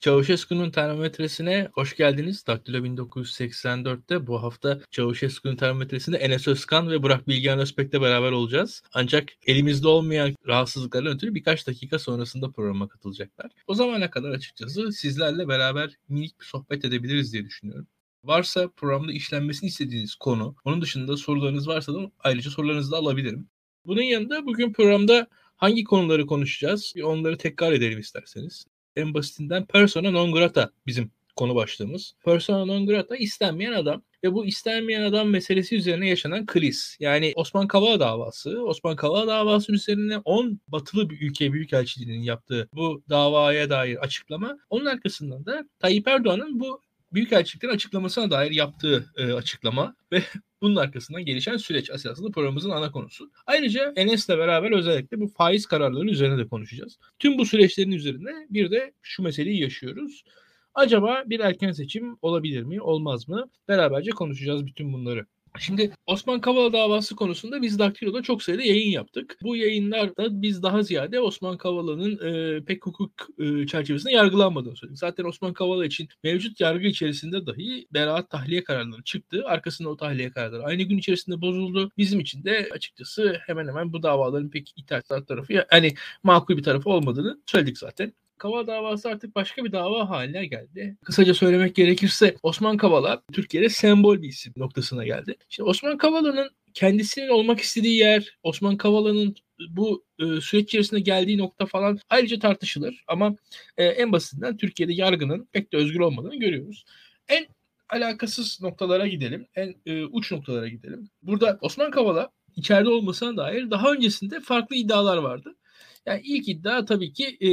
Çavuşescu'nun termometresine hoş geldiniz. Daktilo 1984'te bu hafta Çavuşescu'nun termometresinde Enes Özkan ve Burak Bilgehan Özbek'le beraber olacağız. Ancak elimizde olmayan rahatsızlıklardan ötürü birkaç dakika sonrasında programa katılacaklar. O zamana kadar açıkçası sizlerle beraber minik bir sohbet edebiliriz diye düşünüyorum. Varsa programda işlenmesini istediğiniz konu, onun dışında sorularınız varsa da ayrıca sorularınızı da alabilirim. Bunun yanında bugün programda hangi konuları konuşacağız? Bir onları tekrar edelim isterseniz. En basitinden persona non grata bizim konu başlığımız. Persona non grata istenmeyen adam ve bu istenmeyen adam meselesi üzerine yaşanan kriz. Yani Osman Kavala davası. Osman Kavala davası üzerine 10 batılı bir ülke büyükelçiliğinin yaptığı bu davaya dair açıklama. Onun arkasından da Tayyip Erdoğan'ın bu Büyükelçiliklerin açıklamasına dair yaptığı e, açıklama ve bunun arkasından gelişen süreç aslında programımızın ana konusu. Ayrıca Enes'le beraber özellikle bu faiz kararları üzerine de konuşacağız. Tüm bu süreçlerin üzerine bir de şu meseleyi yaşıyoruz. Acaba bir erken seçim olabilir mi, olmaz mı? Beraberce konuşacağız bütün bunları. Şimdi Osman Kavala davası konusunda biz Daktilo'da çok sayıda yayın yaptık. Bu yayınlarda biz daha ziyade Osman Kavala'nın e, pek hukuk e, çerçevesinde yargılanmadığını söyledik. Zaten Osman Kavala için mevcut yargı içerisinde dahi beraat tahliye kararları çıktı. Arkasında o tahliye kararları aynı gün içerisinde bozuldu. Bizim için de açıkçası hemen hemen bu davaların pek itaat tarafı yani makul bir tarafı olmadığını söyledik zaten. Kavala davası artık başka bir dava haline geldi. Kısaca söylemek gerekirse Osman Kavala Türkiye'de sembol bir isim noktasına geldi. Şimdi Osman Kavala'nın kendisinin olmak istediği yer, Osman Kavala'nın bu e, süreç içerisinde geldiği nokta falan ayrıca tartışılır. Ama e, en basitinden Türkiye'de yargının pek de özgür olmadığını görüyoruz. En alakasız noktalara gidelim. En e, uç noktalara gidelim. Burada Osman Kavala içeride olmasına dair daha öncesinde farklı iddialar vardı. Yani ilk iddia tabii ki e,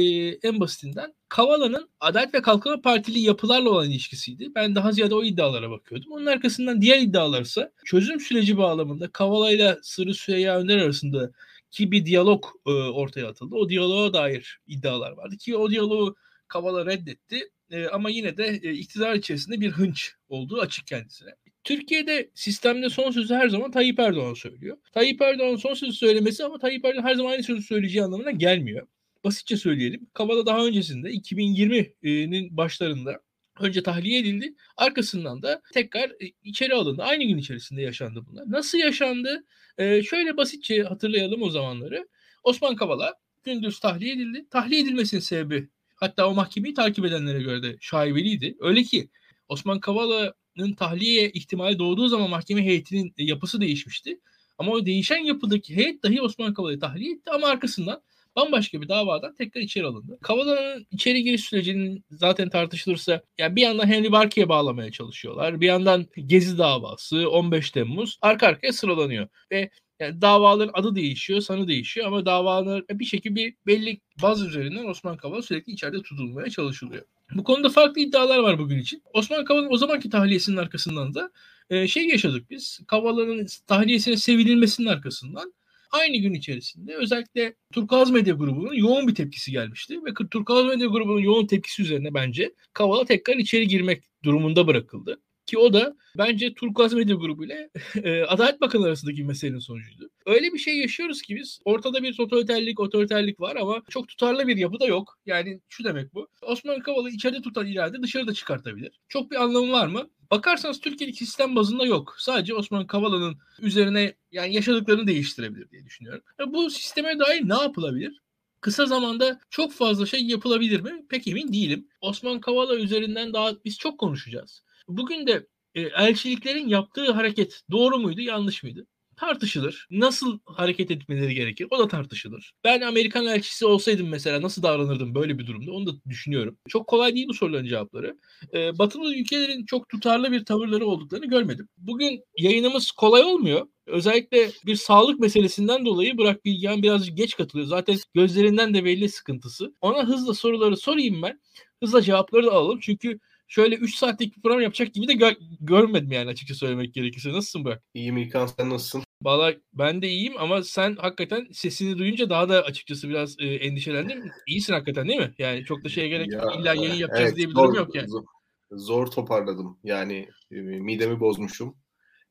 en basitinden Kavala'nın Adalet ve Kalkınma Partili yapılarla olan ilişkisiydi. Ben daha ziyade o iddialara bakıyordum. Onun arkasından diğer iddialar ise çözüm süreci bağlamında Kavala ile Sırrı Süreyya Önder arasında ki bir diyalog e, ortaya atıldı. O diyaloğa dair iddialar vardı ki o diyaloğu Kavala reddetti. E, ama yine de e, iktidar içerisinde bir hınç olduğu açık kendisine. Türkiye'de sistemde son sözü her zaman Tayyip Erdoğan söylüyor. Tayyip Erdoğan son sözü söylemesi ama Tayyip Erdoğan her zaman aynı sözü söyleyeceği anlamına gelmiyor. Basitçe söyleyelim. Kavala daha öncesinde 2020'nin başlarında önce tahliye edildi. Arkasından da tekrar içeri alındı. Aynı gün içerisinde yaşandı bunlar. Nasıl yaşandı? Ee, şöyle basitçe hatırlayalım o zamanları. Osman Kavala gündüz tahliye edildi. Tahliye edilmesinin sebebi hatta o mahkemeyi takip edenlere göre de şaibeliydi. Öyle ki Osman Kavala tahliye ihtimali doğduğu zaman mahkeme heyetinin e, yapısı değişmişti. Ama o değişen yapıdaki heyet dahi Osman Kavala'yı tahliye etti ama arkasından bambaşka bir davadan tekrar içeri alındı. Kavala'nın içeri giriş sürecinin zaten tartışılırsa yani bir yandan Henry Barkey'e bağlamaya çalışıyorlar. Bir yandan Gezi davası 15 Temmuz arka arkaya sıralanıyor ve yani davaların adı değişiyor, sanı değişiyor ama davalar bir şekilde bir belli baz üzerinden Osman Kavala sürekli içeride tutulmaya çalışılıyor. Bu konuda farklı iddialar var bugün için. Osman Kavala'nın o zamanki tahliyesinin arkasından da e, şey yaşadık biz. Kavala'nın tahliyesine sevinilmesinin arkasından aynı gün içerisinde özellikle Turkuaz Medya Grubu'nun yoğun bir tepkisi gelmişti. Ve Turkuaz Medya Grubu'nun yoğun tepkisi üzerine bence Kavala tekrar içeri girmek durumunda bırakıldı. Ki o da bence Turkuaz Medya Grubu ile e, Adalet Bakanı arasındaki meselenin sonucuydu. Öyle bir şey yaşıyoruz ki biz ortada bir totaliterlik, otoriterlik var ama çok tutarlı bir yapı da yok. Yani şu demek bu. Osman Kavala içeride tutan irade dışarıda çıkartabilir. Çok bir anlamı var mı? Bakarsanız Türkiye'deki sistem bazında yok. Sadece Osman Kavala'nın üzerine yani yaşadıklarını değiştirebilir diye düşünüyorum. E, bu sisteme dair ne yapılabilir? Kısa zamanda çok fazla şey yapılabilir mi? Pek emin değilim. Osman Kavala üzerinden daha biz çok konuşacağız. Bugün de e, elçiliklerin yaptığı hareket doğru muydu, yanlış mıydı? tartışılır. Nasıl hareket etmeleri gerekir? O da tartışılır. Ben Amerikan elçisi olsaydım mesela nasıl davranırdım böyle bir durumda? Onu da düşünüyorum. Çok kolay değil bu soruların cevapları. Ee, batılı ülkelerin çok tutarlı bir tavırları olduklarını görmedim. Bugün yayınımız kolay olmuyor. Özellikle bir sağlık meselesinden dolayı Burak Bilgehan birazcık geç katılıyor. Zaten gözlerinden de belli sıkıntısı. Ona hızla soruları sorayım ben. Hızla cevapları da alalım. Çünkü şöyle 3 saatlik bir program yapacak gibi de gör, görmedim yani açıkça söylemek gerekirse. Nasılsın Burak? İyiyim İlkan sen nasılsın? Valla ben de iyiyim ama sen hakikaten sesini duyunca daha da açıkçası biraz e, endişelendim. İyisin hakikaten değil mi? Yani çok da şeye gerek yok. İlla yayın yapacağız evet, diye bir zor, durum yok yani. Zor, zor toparladım. Yani e, midemi bozmuşum.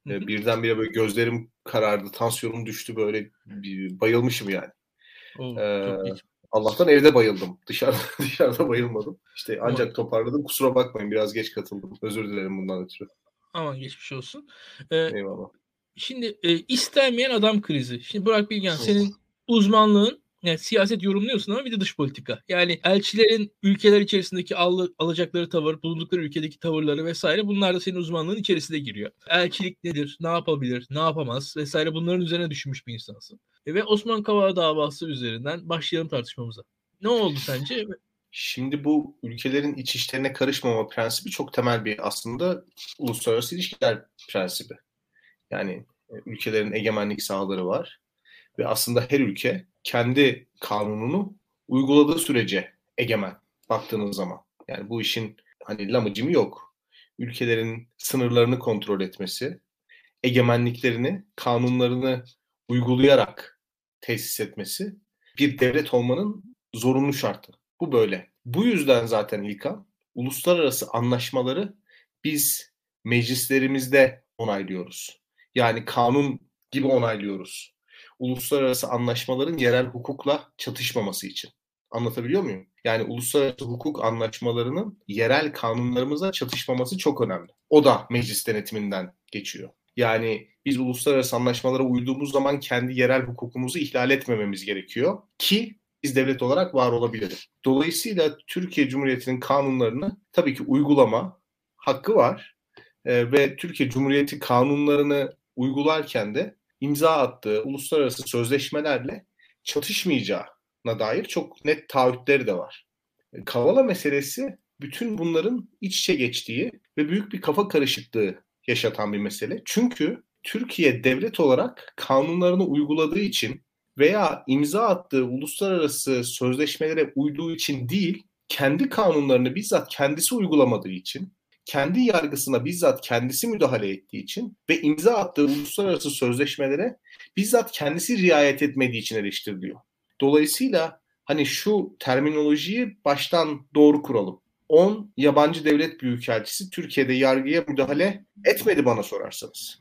E, birdenbire böyle gözlerim karardı, tansiyonum düştü böyle bayılmışım yani. Oo, ee, Allah'tan evde bayıldım. Dışarıda dışarıda bayılmadım. İşte ancak toparladım. Kusura bakmayın biraz geç katıldım. Özür dilerim bundan ötürü. Aman geçmiş olsun. Ee, Eyvallah. Şimdi e, istenmeyen adam krizi. Şimdi Burak Bilgen senin uzmanlığın yani siyaset yorumluyorsun ama bir de dış politika. Yani elçilerin ülkeler içerisindeki al, alacakları tavır, bulundukları ülkedeki tavırları vesaire bunlar da senin uzmanlığın içerisine giriyor. Elçilik nedir, ne yapabilir, ne yapamaz vesaire bunların üzerine düşünmüş bir insansın. E, ve Osman Kavala davası üzerinden başlayalım tartışmamıza. Ne oldu sence? Şimdi bu ülkelerin iç işlerine karışmama prensibi çok temel bir aslında uluslararası ilişkiler prensibi. Yani e, ülkelerin egemenlik sahaları var ve aslında her ülke kendi kanununu uyguladığı sürece egemen baktığınız zaman. Yani bu işin hani lamıcımı yok. Ülkelerin sınırlarını kontrol etmesi, egemenliklerini, kanunlarını uygulayarak tesis etmesi bir devlet olmanın zorunlu şartı. Bu böyle. Bu yüzden zaten İlkan uluslararası anlaşmaları biz meclislerimizde onaylıyoruz. Yani kanun gibi onaylıyoruz uluslararası anlaşmaların yerel hukukla çatışmaması için. Anlatabiliyor muyum? Yani uluslararası hukuk anlaşmalarının yerel kanunlarımızla çatışmaması çok önemli. O da meclis denetiminden geçiyor. Yani biz uluslararası anlaşmalara uyduğumuz zaman kendi yerel hukukumuzu ihlal etmememiz gerekiyor ki biz devlet olarak var olabiliriz. Dolayısıyla Türkiye Cumhuriyeti'nin kanunlarını tabii ki uygulama hakkı var. Ee, ve Türkiye Cumhuriyeti kanunlarını uygularken de imza attığı uluslararası sözleşmelerle çatışmayacağına dair çok net taahhütleri de var. Kavala meselesi bütün bunların iç içe geçtiği ve büyük bir kafa karışıklığı yaşatan bir mesele. Çünkü Türkiye devlet olarak kanunlarını uyguladığı için veya imza attığı uluslararası sözleşmelere uyduğu için değil, kendi kanunlarını bizzat kendisi uygulamadığı için kendi yargısına bizzat kendisi müdahale ettiği için ve imza attığı uluslararası sözleşmelere bizzat kendisi riayet etmediği için eleştiriliyor. Dolayısıyla hani şu terminolojiyi baştan doğru kuralım. 10 yabancı devlet büyükelçisi Türkiye'de yargıya müdahale etmedi bana sorarsanız.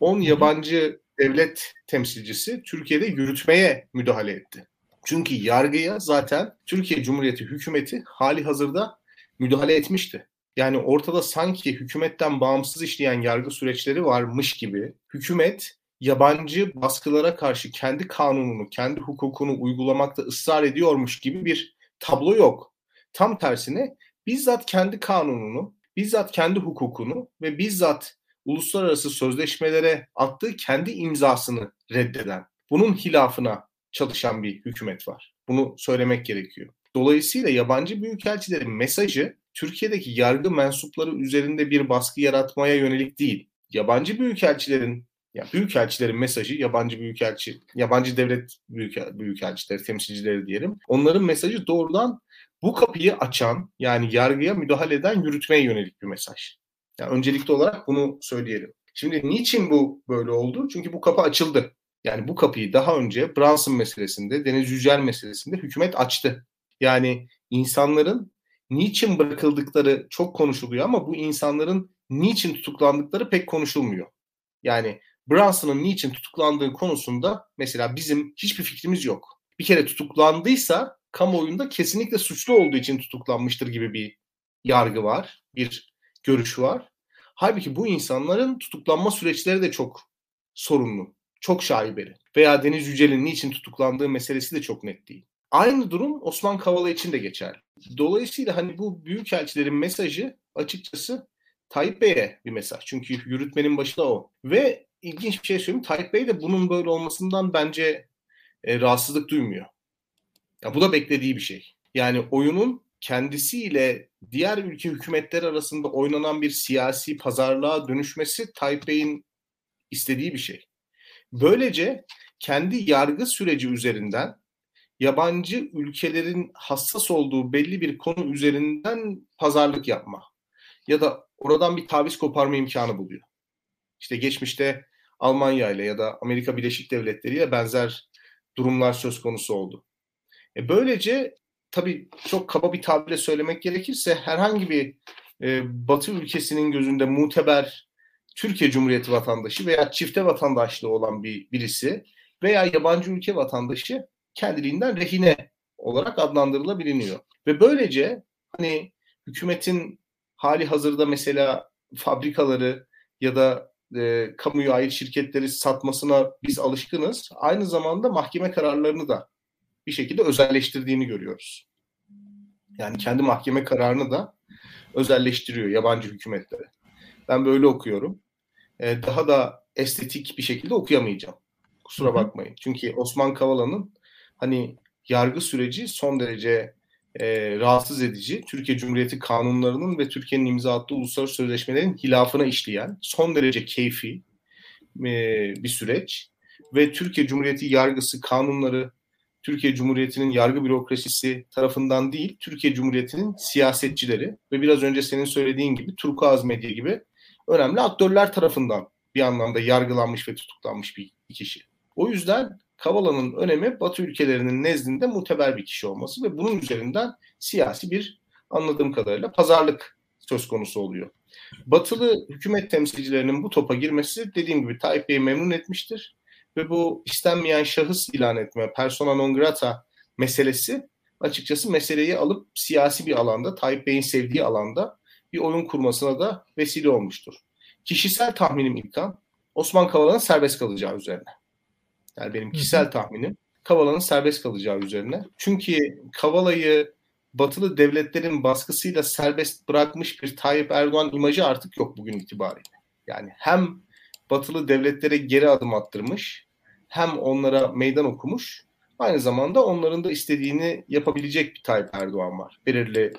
10 yabancı devlet temsilcisi Türkiye'de yürütmeye müdahale etti. Çünkü yargıya zaten Türkiye Cumhuriyeti hükümeti hali hazırda müdahale etmişti. Yani ortada sanki hükümetten bağımsız işleyen yargı süreçleri varmış gibi hükümet yabancı baskılara karşı kendi kanununu, kendi hukukunu uygulamakta ısrar ediyormuş gibi bir tablo yok. Tam tersine bizzat kendi kanununu, bizzat kendi hukukunu ve bizzat uluslararası sözleşmelere attığı kendi imzasını reddeden, bunun hilafına çalışan bir hükümet var. Bunu söylemek gerekiyor. Dolayısıyla yabancı büyükelçilerin mesajı Türkiye'deki yargı mensupları üzerinde bir baskı yaratmaya yönelik değil. Yabancı büyükelçilerin ya büyükelçilerin mesajı yabancı büyükelçi, yabancı devlet büyükel, büyükelçileri, temsilcileri diyelim. Onların mesajı doğrudan bu kapıyı açan yani yargıya müdahale eden yürütmeye yönelik bir mesaj. Yani öncelikli olarak bunu söyleyelim. Şimdi niçin bu böyle oldu? Çünkü bu kapı açıldı. Yani bu kapıyı daha önce Brunson meselesinde, Deniz Yücel meselesinde hükümet açtı. Yani insanların niçin bırakıldıkları çok konuşuluyor ama bu insanların niçin tutuklandıkları pek konuşulmuyor. Yani Brunson'ın niçin tutuklandığı konusunda mesela bizim hiçbir fikrimiz yok. Bir kere tutuklandıysa kamuoyunda kesinlikle suçlu olduğu için tutuklanmıştır gibi bir yargı var, bir görüş var. Halbuki bu insanların tutuklanma süreçleri de çok sorunlu, çok şaibeli. Veya Deniz Yücel'in niçin tutuklandığı meselesi de çok net değil. Aynı durum Osman Kavala için de geçerli. Dolayısıyla hani bu büyükelçilerin mesajı açıkçası Tayyip Bey'e bir mesaj. Çünkü yürütmenin başında o. Ve ilginç bir şey söyleyeyim. Tayyip Bey de bunun böyle olmasından bence e, rahatsızlık duymuyor. Ya bu da beklediği bir şey. Yani oyunun kendisiyle diğer ülke hükümetleri arasında oynanan bir siyasi pazarlığa dönüşmesi Tayyip Bey'in istediği bir şey. Böylece kendi yargı süreci üzerinden yabancı ülkelerin hassas olduğu belli bir konu üzerinden pazarlık yapma ya da oradan bir taviz koparma imkanı buluyor. İşte geçmişte Almanya ile ya da Amerika Birleşik Devletleri ile benzer durumlar söz konusu oldu. E böylece tabii çok kaba bir tabirle söylemek gerekirse herhangi bir e, Batı ülkesinin gözünde muteber Türkiye Cumhuriyeti vatandaşı veya çifte vatandaşlığı olan bir birisi veya yabancı ülke vatandaşı kendiliğinden rehine olarak adlandırılabiliyor. Ve böylece hani hükümetin hali hazırda mesela fabrikaları ya da e, kamuya ait şirketleri satmasına biz alışkınız. Aynı zamanda mahkeme kararlarını da bir şekilde özelleştirdiğini görüyoruz. Yani kendi mahkeme kararını da özelleştiriyor yabancı hükümetlere. Ben böyle okuyorum. Ee, daha da estetik bir şekilde okuyamayacağım. Kusura bakmayın. Çünkü Osman Kavala'nın hani yargı süreci son derece e, rahatsız edici. Türkiye Cumhuriyeti kanunlarının ve Türkiye'nin imza attığı uluslararası sözleşmelerin hilafına işleyen son derece keyfi e, bir süreç. Ve Türkiye Cumhuriyeti yargısı, kanunları Türkiye Cumhuriyeti'nin yargı bürokrasisi tarafından değil, Türkiye Cumhuriyeti'nin siyasetçileri ve biraz önce senin söylediğin gibi Turkuaz Medya gibi önemli aktörler tarafından bir anlamda yargılanmış ve tutuklanmış bir kişi. O yüzden Kavala'nın önemi Batı ülkelerinin nezdinde muteber bir kişi olması ve bunun üzerinden siyasi bir anladığım kadarıyla pazarlık söz konusu oluyor. Batılı hükümet temsilcilerinin bu topa girmesi dediğim gibi Tayyip Bey'i memnun etmiştir ve bu istenmeyen şahıs ilan etme, persona non grata meselesi açıkçası meseleyi alıp siyasi bir alanda, Tayyip Bey'in sevdiği alanda bir oyun kurmasına da vesile olmuştur. Kişisel tahminim İlkan, Osman Kavala'nın serbest kalacağı üzerine. Yani benim kişisel tahminim Kavala'nın serbest kalacağı üzerine. Çünkü Kavala'yı batılı devletlerin baskısıyla serbest bırakmış bir Tayyip Erdoğan imajı artık yok bugün itibariyle. Yani hem batılı devletlere geri adım attırmış hem onlara meydan okumuş aynı zamanda onların da istediğini yapabilecek bir Tayyip Erdoğan var. Belirli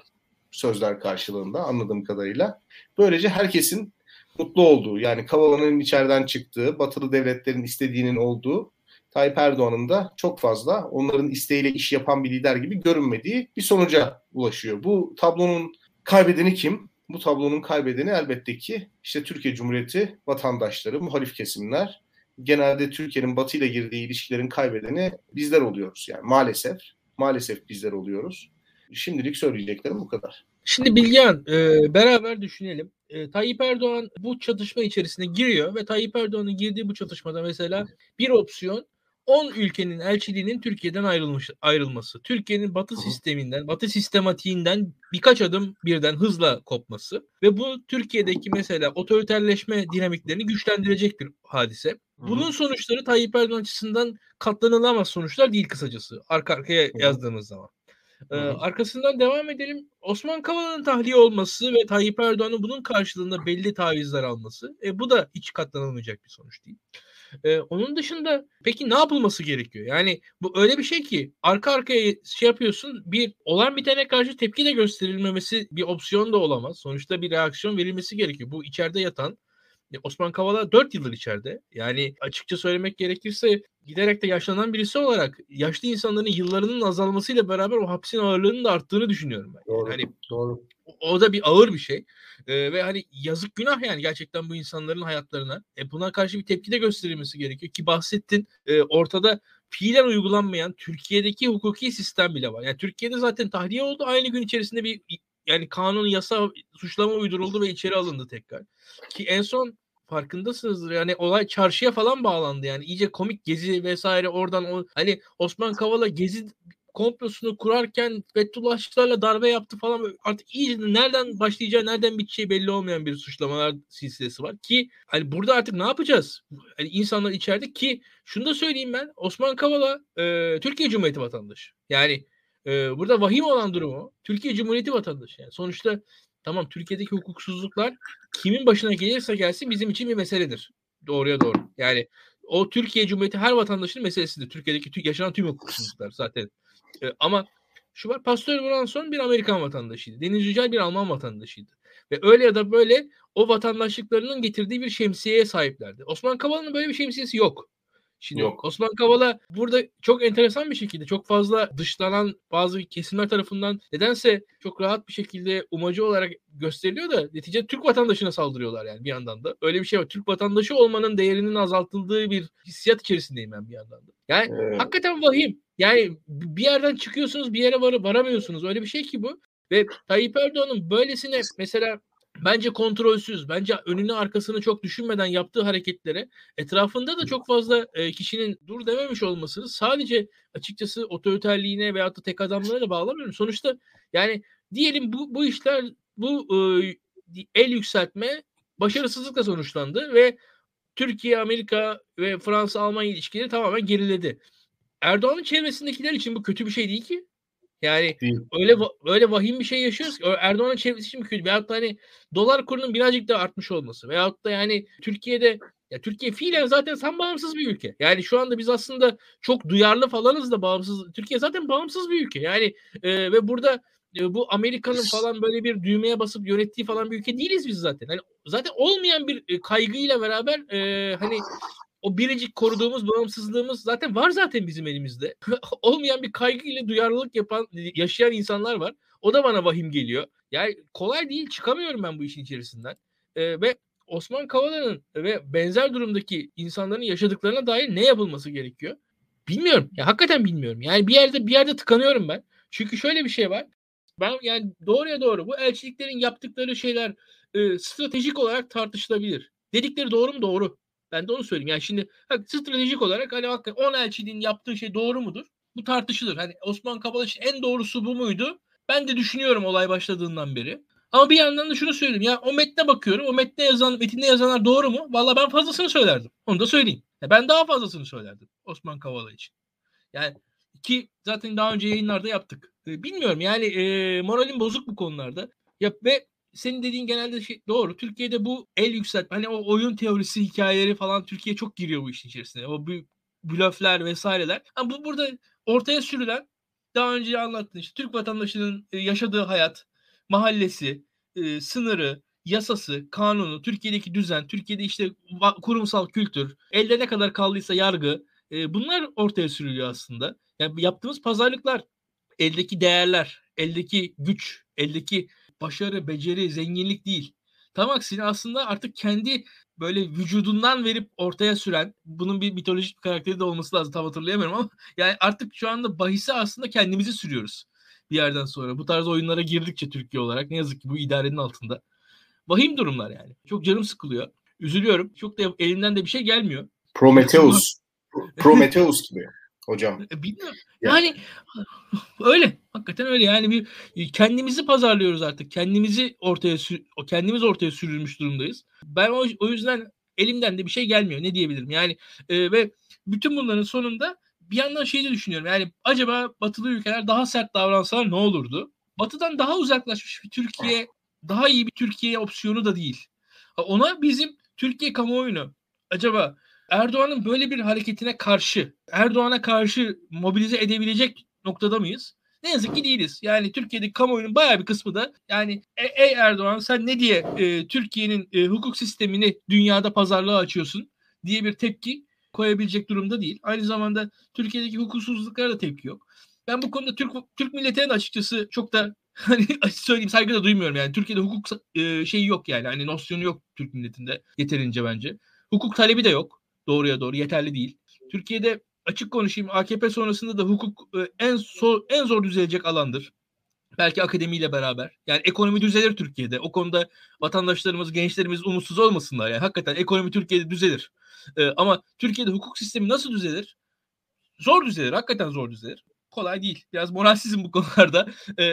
sözler karşılığında anladığım kadarıyla. Böylece herkesin mutlu olduğu yani Kavala'nın içeriden çıktığı, batılı devletlerin istediğinin olduğu Tayyip Erdoğan'ın da çok fazla onların isteğiyle iş yapan bir lider gibi görünmediği bir sonuca ulaşıyor. Bu tablonun kaybedeni kim? Bu tablonun kaybedeni elbette ki işte Türkiye Cumhuriyeti vatandaşları, muhalif kesimler. Genelde Türkiye'nin Batı ile girdiği ilişkilerin kaybedeni bizler oluyoruz. Yani maalesef, maalesef bizler oluyoruz. Şimdilik söyleyeceklerim bu kadar. Şimdi Bilgehan e, beraber düşünelim. E, Tayyip Erdoğan bu çatışma içerisine giriyor ve Tayyip Erdoğan'ın girdiği bu çatışmada mesela bir opsiyon 10 ülkenin elçiliğinin Türkiye'den ayrılmış ayrılması. Türkiye'nin batı sisteminden, batı sistematiğinden birkaç adım birden hızla kopması ve bu Türkiye'deki mesela otoriterleşme dinamiklerini güçlendirecek bir hadise. Bunun sonuçları Tayyip Erdoğan açısından katlanılamaz sonuçlar değil kısacası. Arka arkaya yazdığımız zaman. Ee, arkasından devam edelim. Osman Kavala'nın tahliye olması ve Tayyip Erdoğan'ın bunun karşılığında belli tavizler alması. E, bu da hiç katlanılmayacak bir sonuç değil. Ee, onun dışında peki ne yapılması gerekiyor? Yani bu öyle bir şey ki arka arkaya şey yapıyorsun bir olan bitene karşı tepki de gösterilmemesi bir opsiyon da olamaz. Sonuçta bir reaksiyon verilmesi gerekiyor. Bu içeride yatan Osman Kavala 4 yıldır içeride. Yani açıkça söylemek gerekirse giderek de yaşlanan birisi olarak yaşlı insanların yıllarının azalmasıyla beraber o hapsin ağırlığının da arttığını düşünüyorum ben. Doğru. Yani doğru. O, o da bir ağır bir şey. Ee, ve hani yazık günah yani gerçekten bu insanların hayatlarına. E, buna karşı bir tepki de gösterilmesi gerekiyor ki bahsettin e, ortada fiilen uygulanmayan Türkiye'deki hukuki sistem bile var. Yani Türkiye'de zaten tahliye oldu. Aynı gün içerisinde bir yani kanun, yasa, suçlama uyduruldu ve içeri alındı tekrar. Ki en son farkındasınızdır yani olay çarşıya falan bağlandı yani iyice komik gezi vesaire oradan o hani Osman Kavala gezi komplosunu kurarken Fethullahçılarla darbe yaptı falan artık iyice nereden başlayacağı nereden biteceği belli olmayan bir suçlamalar silsilesi var ki hani burada artık ne yapacağız? Hani insanlar içeride ki şunu da söyleyeyim ben Osman Kavala e, Türkiye Cumhuriyeti vatandaşı. Yani burada vahim olan durumu Türkiye Cumhuriyeti vatandaşı. Yani sonuçta tamam Türkiye'deki hukuksuzluklar kimin başına gelirse gelsin bizim için bir meseledir. Doğruya doğru. Yani o Türkiye Cumhuriyeti her vatandaşın meselesidir. Türkiye'deki yaşanan tüm hukuksuzluklar zaten. E, ama şu var Pasteur Branson bir Amerikan vatandaşıydı. Deniz Yücel bir Alman vatandaşıydı. Ve öyle ya da böyle o vatandaşlıklarının getirdiği bir şemsiyeye sahiplerdi. Osman Kavala'nın böyle bir şemsiyesi yok. Şimdi Yok. Osman Kavala burada çok enteresan bir şekilde çok fazla dışlanan bazı kesimler tarafından nedense çok rahat bir şekilde umacı olarak gösteriliyor da netice Türk vatandaşına saldırıyorlar yani bir yandan da. Öyle bir şey var. Türk vatandaşı olmanın değerinin azaltıldığı bir hissiyat içerisindeyim ben bir yandan da. Yani evet. hakikaten vahim. Yani bir yerden çıkıyorsunuz bir yere var, varamıyorsunuz. Öyle bir şey ki bu. Ve Tayyip Erdoğan'ın böylesine mesela bence kontrolsüz, bence önünü arkasını çok düşünmeden yaptığı hareketlere etrafında da çok fazla e, kişinin dur dememiş olmasını sadece açıkçası otoriterliğine veyahut da tek adamlara da bağlamıyorum. Sonuçta yani diyelim bu, bu işler bu e, el yükseltme başarısızlıkla sonuçlandı ve Türkiye, Amerika ve Fransa, Almanya ilişkileri tamamen geriledi. Erdoğan'ın çevresindekiler için bu kötü bir şey değil ki. Yani öyle öyle vahim bir şey yaşıyoruz ki Erdoğan'ın çevresi için kötü. Veyahut da hani dolar kurunun birazcık da artmış olması. Veyahut da yani Türkiye'de ya Türkiye fiilen zaten tam bağımsız bir ülke. Yani şu anda biz aslında çok duyarlı falanız da bağımsız. Türkiye zaten bağımsız bir ülke. Yani e, ve burada e, bu Amerika'nın falan böyle bir düğmeye basıp yönettiği falan bir ülke değiliz biz zaten. Hani zaten olmayan bir e, kaygıyla beraber e, hani o biricik koruduğumuz bağımsızlığımız zaten var zaten bizim elimizde. Olmayan bir kaygı ile duyarlılık yapan, yaşayan insanlar var. O da bana vahim geliyor. Yani kolay değil çıkamıyorum ben bu işin içerisinden. Ee, ve Osman Kavala'nın ve benzer durumdaki insanların yaşadıklarına dair ne yapılması gerekiyor? Bilmiyorum. Ya hakikaten bilmiyorum. Yani bir yerde bir yerde tıkanıyorum ben. Çünkü şöyle bir şey var. Ben yani doğruya doğru bu elçiliklerin yaptıkları şeyler e, stratejik olarak tartışılabilir. Dedikleri doğru mu? Doğru. Ben de onu söyleyeyim. Yani şimdi stratejik olarak hani hakikaten 10 elçiliğin yaptığı şey doğru mudur? Bu tartışılır. Hani Osman Kavala için en doğrusu bu muydu? Ben de düşünüyorum olay başladığından beri. Ama bir yandan da şunu söyleyeyim. Ya o metne bakıyorum. O metne yazan, metinde yazanlar doğru mu? Valla ben fazlasını söylerdim. Onu da söyleyeyim. Ya ben daha fazlasını söylerdim Osman Kavala için. Yani ki zaten daha önce yayınlarda yaptık. Bilmiyorum yani e, moralim bozuk bu konularda. Ya ve senin dediğin genelde şey doğru. Türkiye'de bu el yükseltme hani o oyun teorisi hikayeleri falan Türkiye çok giriyor bu işin içerisine. O blöfler vesaireler. Ama bu burada ortaya sürülen daha önce anlattığın işte Türk vatandaşının e, yaşadığı hayat, mahallesi, e, sınırı, yasası, kanunu, Türkiye'deki düzen, Türkiye'de işte kurumsal kültür, elde ne kadar kaldıysa yargı, e, bunlar ortaya sürülüyor aslında. Yani yaptığımız pazarlıklar, eldeki değerler, eldeki güç, eldeki başarı, beceri, zenginlik değil. Tam aksine aslında artık kendi böyle vücudundan verip ortaya süren bunun bir mitolojik bir karakteri de olması lazım tam hatırlayamıyorum ama yani artık şu anda bahisi aslında kendimizi sürüyoruz bir yerden sonra. Bu tarz oyunlara girdikçe Türkiye olarak ne yazık ki bu idarenin altında. Vahim durumlar yani. Çok canım sıkılıyor. Üzülüyorum. Çok da elimden de bir şey gelmiyor. Prometheus. Prometheus gibi hocam. E, bilmiyorum. Yani, yani öyle. Hakikaten öyle. Yani bir e, kendimizi pazarlıyoruz artık. Kendimizi ortaya kendimiz ortaya sürülmüş durumdayız. Ben o, o yüzden elimden de bir şey gelmiyor. Ne diyebilirim? Yani e, ve bütün bunların sonunda bir yandan şeyi de düşünüyorum. Yani acaba batılı ülkeler daha sert davransalar ne olurdu? Batıdan daha uzaklaşmış bir Türkiye daha iyi bir Türkiye opsiyonu da değil. Ona bizim Türkiye kamuoyunu acaba Erdoğan'ın böyle bir hareketine karşı, Erdoğan'a karşı mobilize edebilecek noktada mıyız? Ne yazık ki değiliz. Yani Türkiye'deki kamuoyunun bayağı bir kısmı da yani e, ey Erdoğan sen ne diye e, Türkiye'nin e, hukuk sistemini dünyada pazarlığa açıyorsun diye bir tepki koyabilecek durumda değil. Aynı zamanda Türkiye'deki hukuksuzluklara da tepki yok. Ben bu konuda Türk Türk milletine de açıkçası çok da hani söyleyeyim saygı da duymuyorum yani. Türkiye'de hukuk e, şeyi yok yani. Hani nosyonu yok Türk milletinde yeterince bence. Hukuk talebi de yok doğruya doğru yeterli değil. Türkiye'de açık konuşayım AKP sonrasında da hukuk e, en zor, en zor düzelecek alandır. Belki akademiyle beraber. Yani ekonomi düzelir Türkiye'de. O konuda vatandaşlarımız, gençlerimiz umutsuz olmasınlar. Yani hakikaten ekonomi Türkiye'de düzelir. Ee, ama Türkiye'de hukuk sistemi nasıl düzelir? Zor düzelir. Hakikaten zor düzelir. Kolay değil. Biraz moralsizim bu konularda. Ee,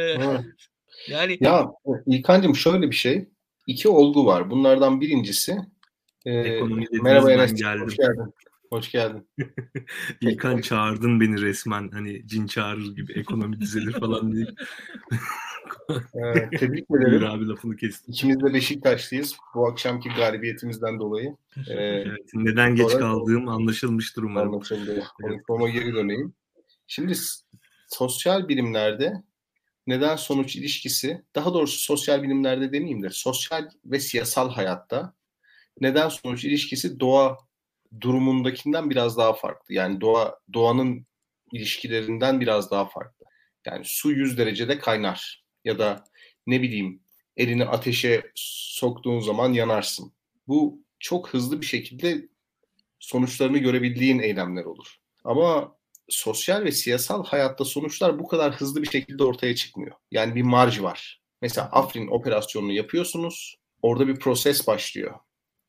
yani ya İlkan'cığım şöyle bir şey. İki olgu var. Bunlardan birincisi ee, merhaba Enes. Hoş geldin. Hoş geldin. İlkan çağırdın beni resmen hani cin çağırır gibi ekonomi düzelir falan diye. ee, tebrik ederim. abi lafını kestim. İkimiz de Beşiktaşlıyız bu akşamki galibiyetimizden dolayı. Ee, evet, neden geç kaldığım anlaşılmıştır umarım. Anlaşıldı. Konuşmama geri döneyim. Şimdi sosyal bilimlerde neden sonuç ilişkisi, daha doğrusu sosyal bilimlerde demeyeyim de sosyal ve siyasal hayatta neden sonuç ilişkisi doğa durumundakinden biraz daha farklı. Yani doğa doğanın ilişkilerinden biraz daha farklı. Yani su 100 derecede kaynar ya da ne bileyim elini ateşe soktuğun zaman yanarsın. Bu çok hızlı bir şekilde sonuçlarını görebildiğin eylemler olur. Ama sosyal ve siyasal hayatta sonuçlar bu kadar hızlı bir şekilde ortaya çıkmıyor. Yani bir marj var. Mesela Afrin operasyonunu yapıyorsunuz orada bir proses başlıyor.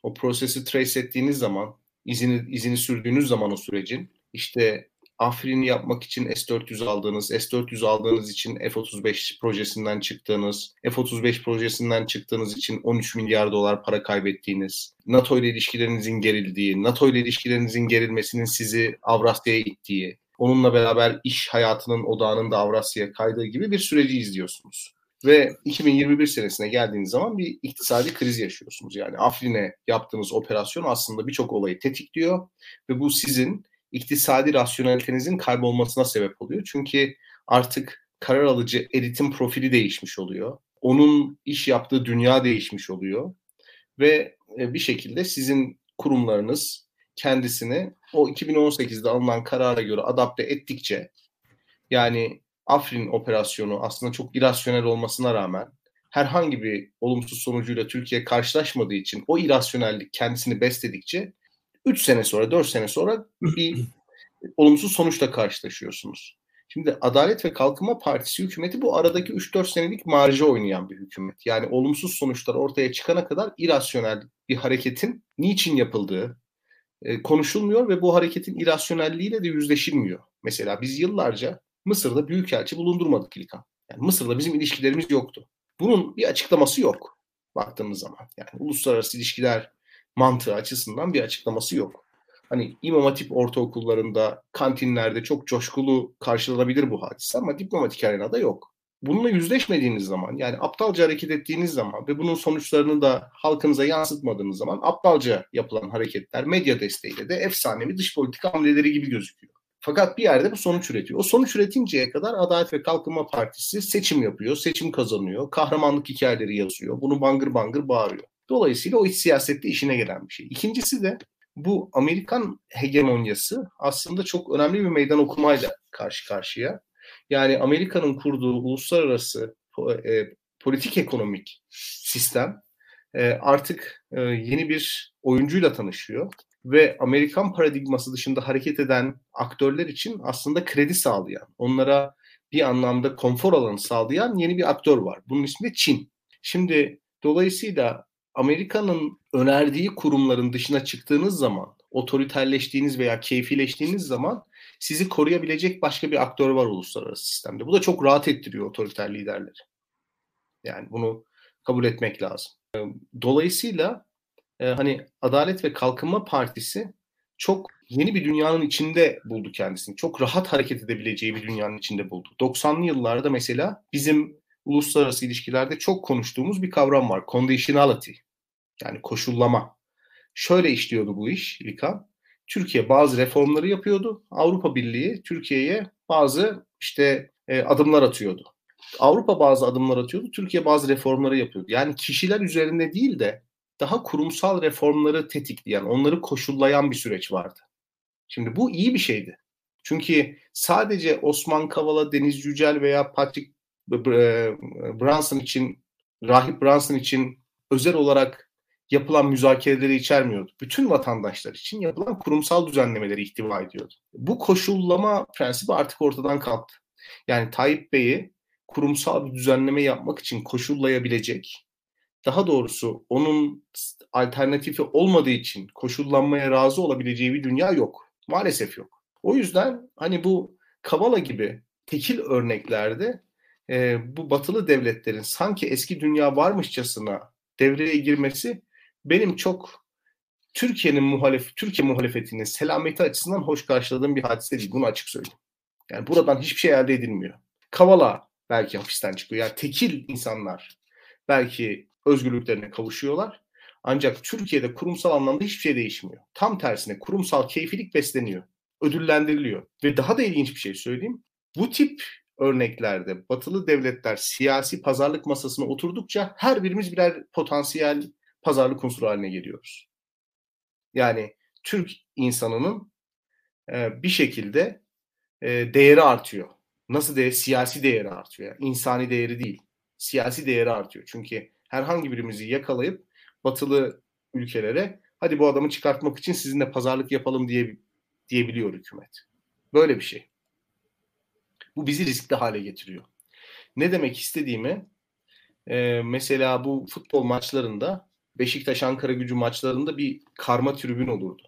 O prosesi trace ettiğiniz zaman, izini, izini sürdüğünüz zaman o sürecin işte Afrin'i yapmak için S-400 aldığınız, S-400 aldığınız için F-35 projesinden çıktığınız, F-35 projesinden çıktığınız için 13 milyar dolar para kaybettiğiniz, NATO ile ilişkilerinizin gerildiği, NATO ile ilişkilerinizin gerilmesinin sizi Avrasya'ya ittiği, onunla beraber iş hayatının odağının da Avrasya'ya kaydığı gibi bir süreci izliyorsunuz. Ve 2021 senesine geldiğiniz zaman bir iktisadi kriz yaşıyorsunuz. Yani Afrin'e yaptığınız operasyon aslında birçok olayı tetikliyor ve bu sizin iktisadi rasyonelitenizin kaybolmasına sebep oluyor. Çünkü artık karar alıcı elitin profili değişmiş oluyor. Onun iş yaptığı dünya değişmiş oluyor. Ve e, bir şekilde sizin kurumlarınız kendisini o 2018'de alınan karara göre adapte ettikçe yani Afrin operasyonu aslında çok irasyonel olmasına rağmen herhangi bir olumsuz sonucuyla Türkiye karşılaşmadığı için o irasyonellik kendisini besledikçe 3 sene sonra 4 sene sonra bir olumsuz sonuçla karşılaşıyorsunuz. Şimdi Adalet ve Kalkınma Partisi hükümeti bu aradaki 3-4 senelik marjı oynayan bir hükümet. Yani olumsuz sonuçlar ortaya çıkana kadar irasyonel bir hareketin niçin yapıldığı e, konuşulmuyor ve bu hareketin irasyonelliğiyle de yüzleşilmiyor. Mesela biz yıllarca Mısır'da büyükelçi bulundurmadık İlkan. Yani Mısır'la bizim ilişkilerimiz yoktu. Bunun bir açıklaması yok baktığımız zaman. Yani uluslararası ilişkiler mantığı açısından bir açıklaması yok. Hani İmam Hatip ortaokullarında, kantinlerde çok coşkulu karşılanabilir bu hadise ama diplomatik arenada yok. Bununla yüzleşmediğiniz zaman yani aptalca hareket ettiğiniz zaman ve bunun sonuçlarını da halkınıza yansıtmadığınız zaman aptalca yapılan hareketler medya desteğiyle de efsanevi dış politika hamleleri gibi gözüküyor. Fakat bir yerde bu sonuç üretiyor. O sonuç üretinceye kadar Adalet ve Kalkınma Partisi seçim yapıyor, seçim kazanıyor, kahramanlık hikayeleri yazıyor, bunu bangır bangır bağırıyor. Dolayısıyla o iç siyasette işine gelen bir şey. İkincisi de bu Amerikan hegemonyası aslında çok önemli bir meydan okumayla karşı karşıya. Yani Amerika'nın kurduğu uluslararası e, politik ekonomik sistem e, artık e, yeni bir oyuncuyla tanışıyor ve Amerikan paradigması dışında hareket eden aktörler için aslında kredi sağlayan, onlara bir anlamda konfor alanı sağlayan yeni bir aktör var. Bunun ismi de Çin. Şimdi dolayısıyla Amerika'nın önerdiği kurumların dışına çıktığınız zaman, otoriterleştiğiniz veya keyfileştiğiniz zaman sizi koruyabilecek başka bir aktör var uluslararası sistemde. Bu da çok rahat ettiriyor otoriter liderleri. Yani bunu kabul etmek lazım. Dolayısıyla e, hani Adalet ve Kalkınma Partisi çok yeni bir dünyanın içinde buldu kendisini. Çok rahat hareket edebileceği bir dünyanın içinde buldu. 90'lı yıllarda mesela bizim uluslararası ilişkilerde çok konuştuğumuz bir kavram var. Conditionality. Yani koşullama. Şöyle işliyordu bu iş İlkan. Türkiye bazı reformları yapıyordu. Avrupa Birliği Türkiye'ye bazı işte e, adımlar atıyordu. Avrupa bazı adımlar atıyordu. Türkiye bazı reformları yapıyordu. Yani kişiler üzerinde değil de daha kurumsal reformları tetikleyen, onları koşullayan bir süreç vardı. Şimdi bu iyi bir şeydi. Çünkü sadece Osman Kavala, Deniz Yücel veya Patrick Brunson için, Rahip Brunson için özel olarak yapılan müzakereleri içermiyordu. Bütün vatandaşlar için yapılan kurumsal düzenlemeleri ihtiva ediyordu. Bu koşullama prensibi artık ortadan kalktı. Yani Tayyip Bey'i kurumsal bir düzenleme yapmak için koşullayabilecek, daha doğrusu onun alternatifi olmadığı için koşullanmaya razı olabileceği bir dünya yok. Maalesef yok. O yüzden hani bu Kavala gibi tekil örneklerde e, bu batılı devletlerin sanki eski dünya varmışçasına devreye girmesi benim çok Türkiye'nin muhalef Türkiye muhalefetinin selameti açısından hoş karşıladığım bir hadise değil. Bunu açık söyleyeyim. Yani buradan hiçbir şey elde edilmiyor. Kavala belki hapisten çıkıyor. Yani tekil insanlar belki özgürlüklerine kavuşuyorlar. Ancak Türkiye'de kurumsal anlamda hiçbir şey değişmiyor. Tam tersine kurumsal keyfilik besleniyor. Ödüllendiriliyor. Ve daha da ilginç bir şey söyleyeyim. Bu tip örneklerde batılı devletler siyasi pazarlık masasına oturdukça her birimiz birer potansiyel pazarlık unsuru haline geliyoruz. Yani Türk insanının e, bir şekilde e, değeri artıyor. Nasıl değer? Siyasi değeri artıyor. Yani insani değeri değil. Siyasi değeri artıyor. Çünkü herhangi birimizi yakalayıp batılı ülkelere hadi bu adamı çıkartmak için sizinle pazarlık yapalım diye diyebiliyor hükümet. Böyle bir şey. Bu bizi riskli hale getiriyor. Ne demek istediğimi e, mesela bu futbol maçlarında Beşiktaş Ankara gücü maçlarında bir karma tribün olurdu.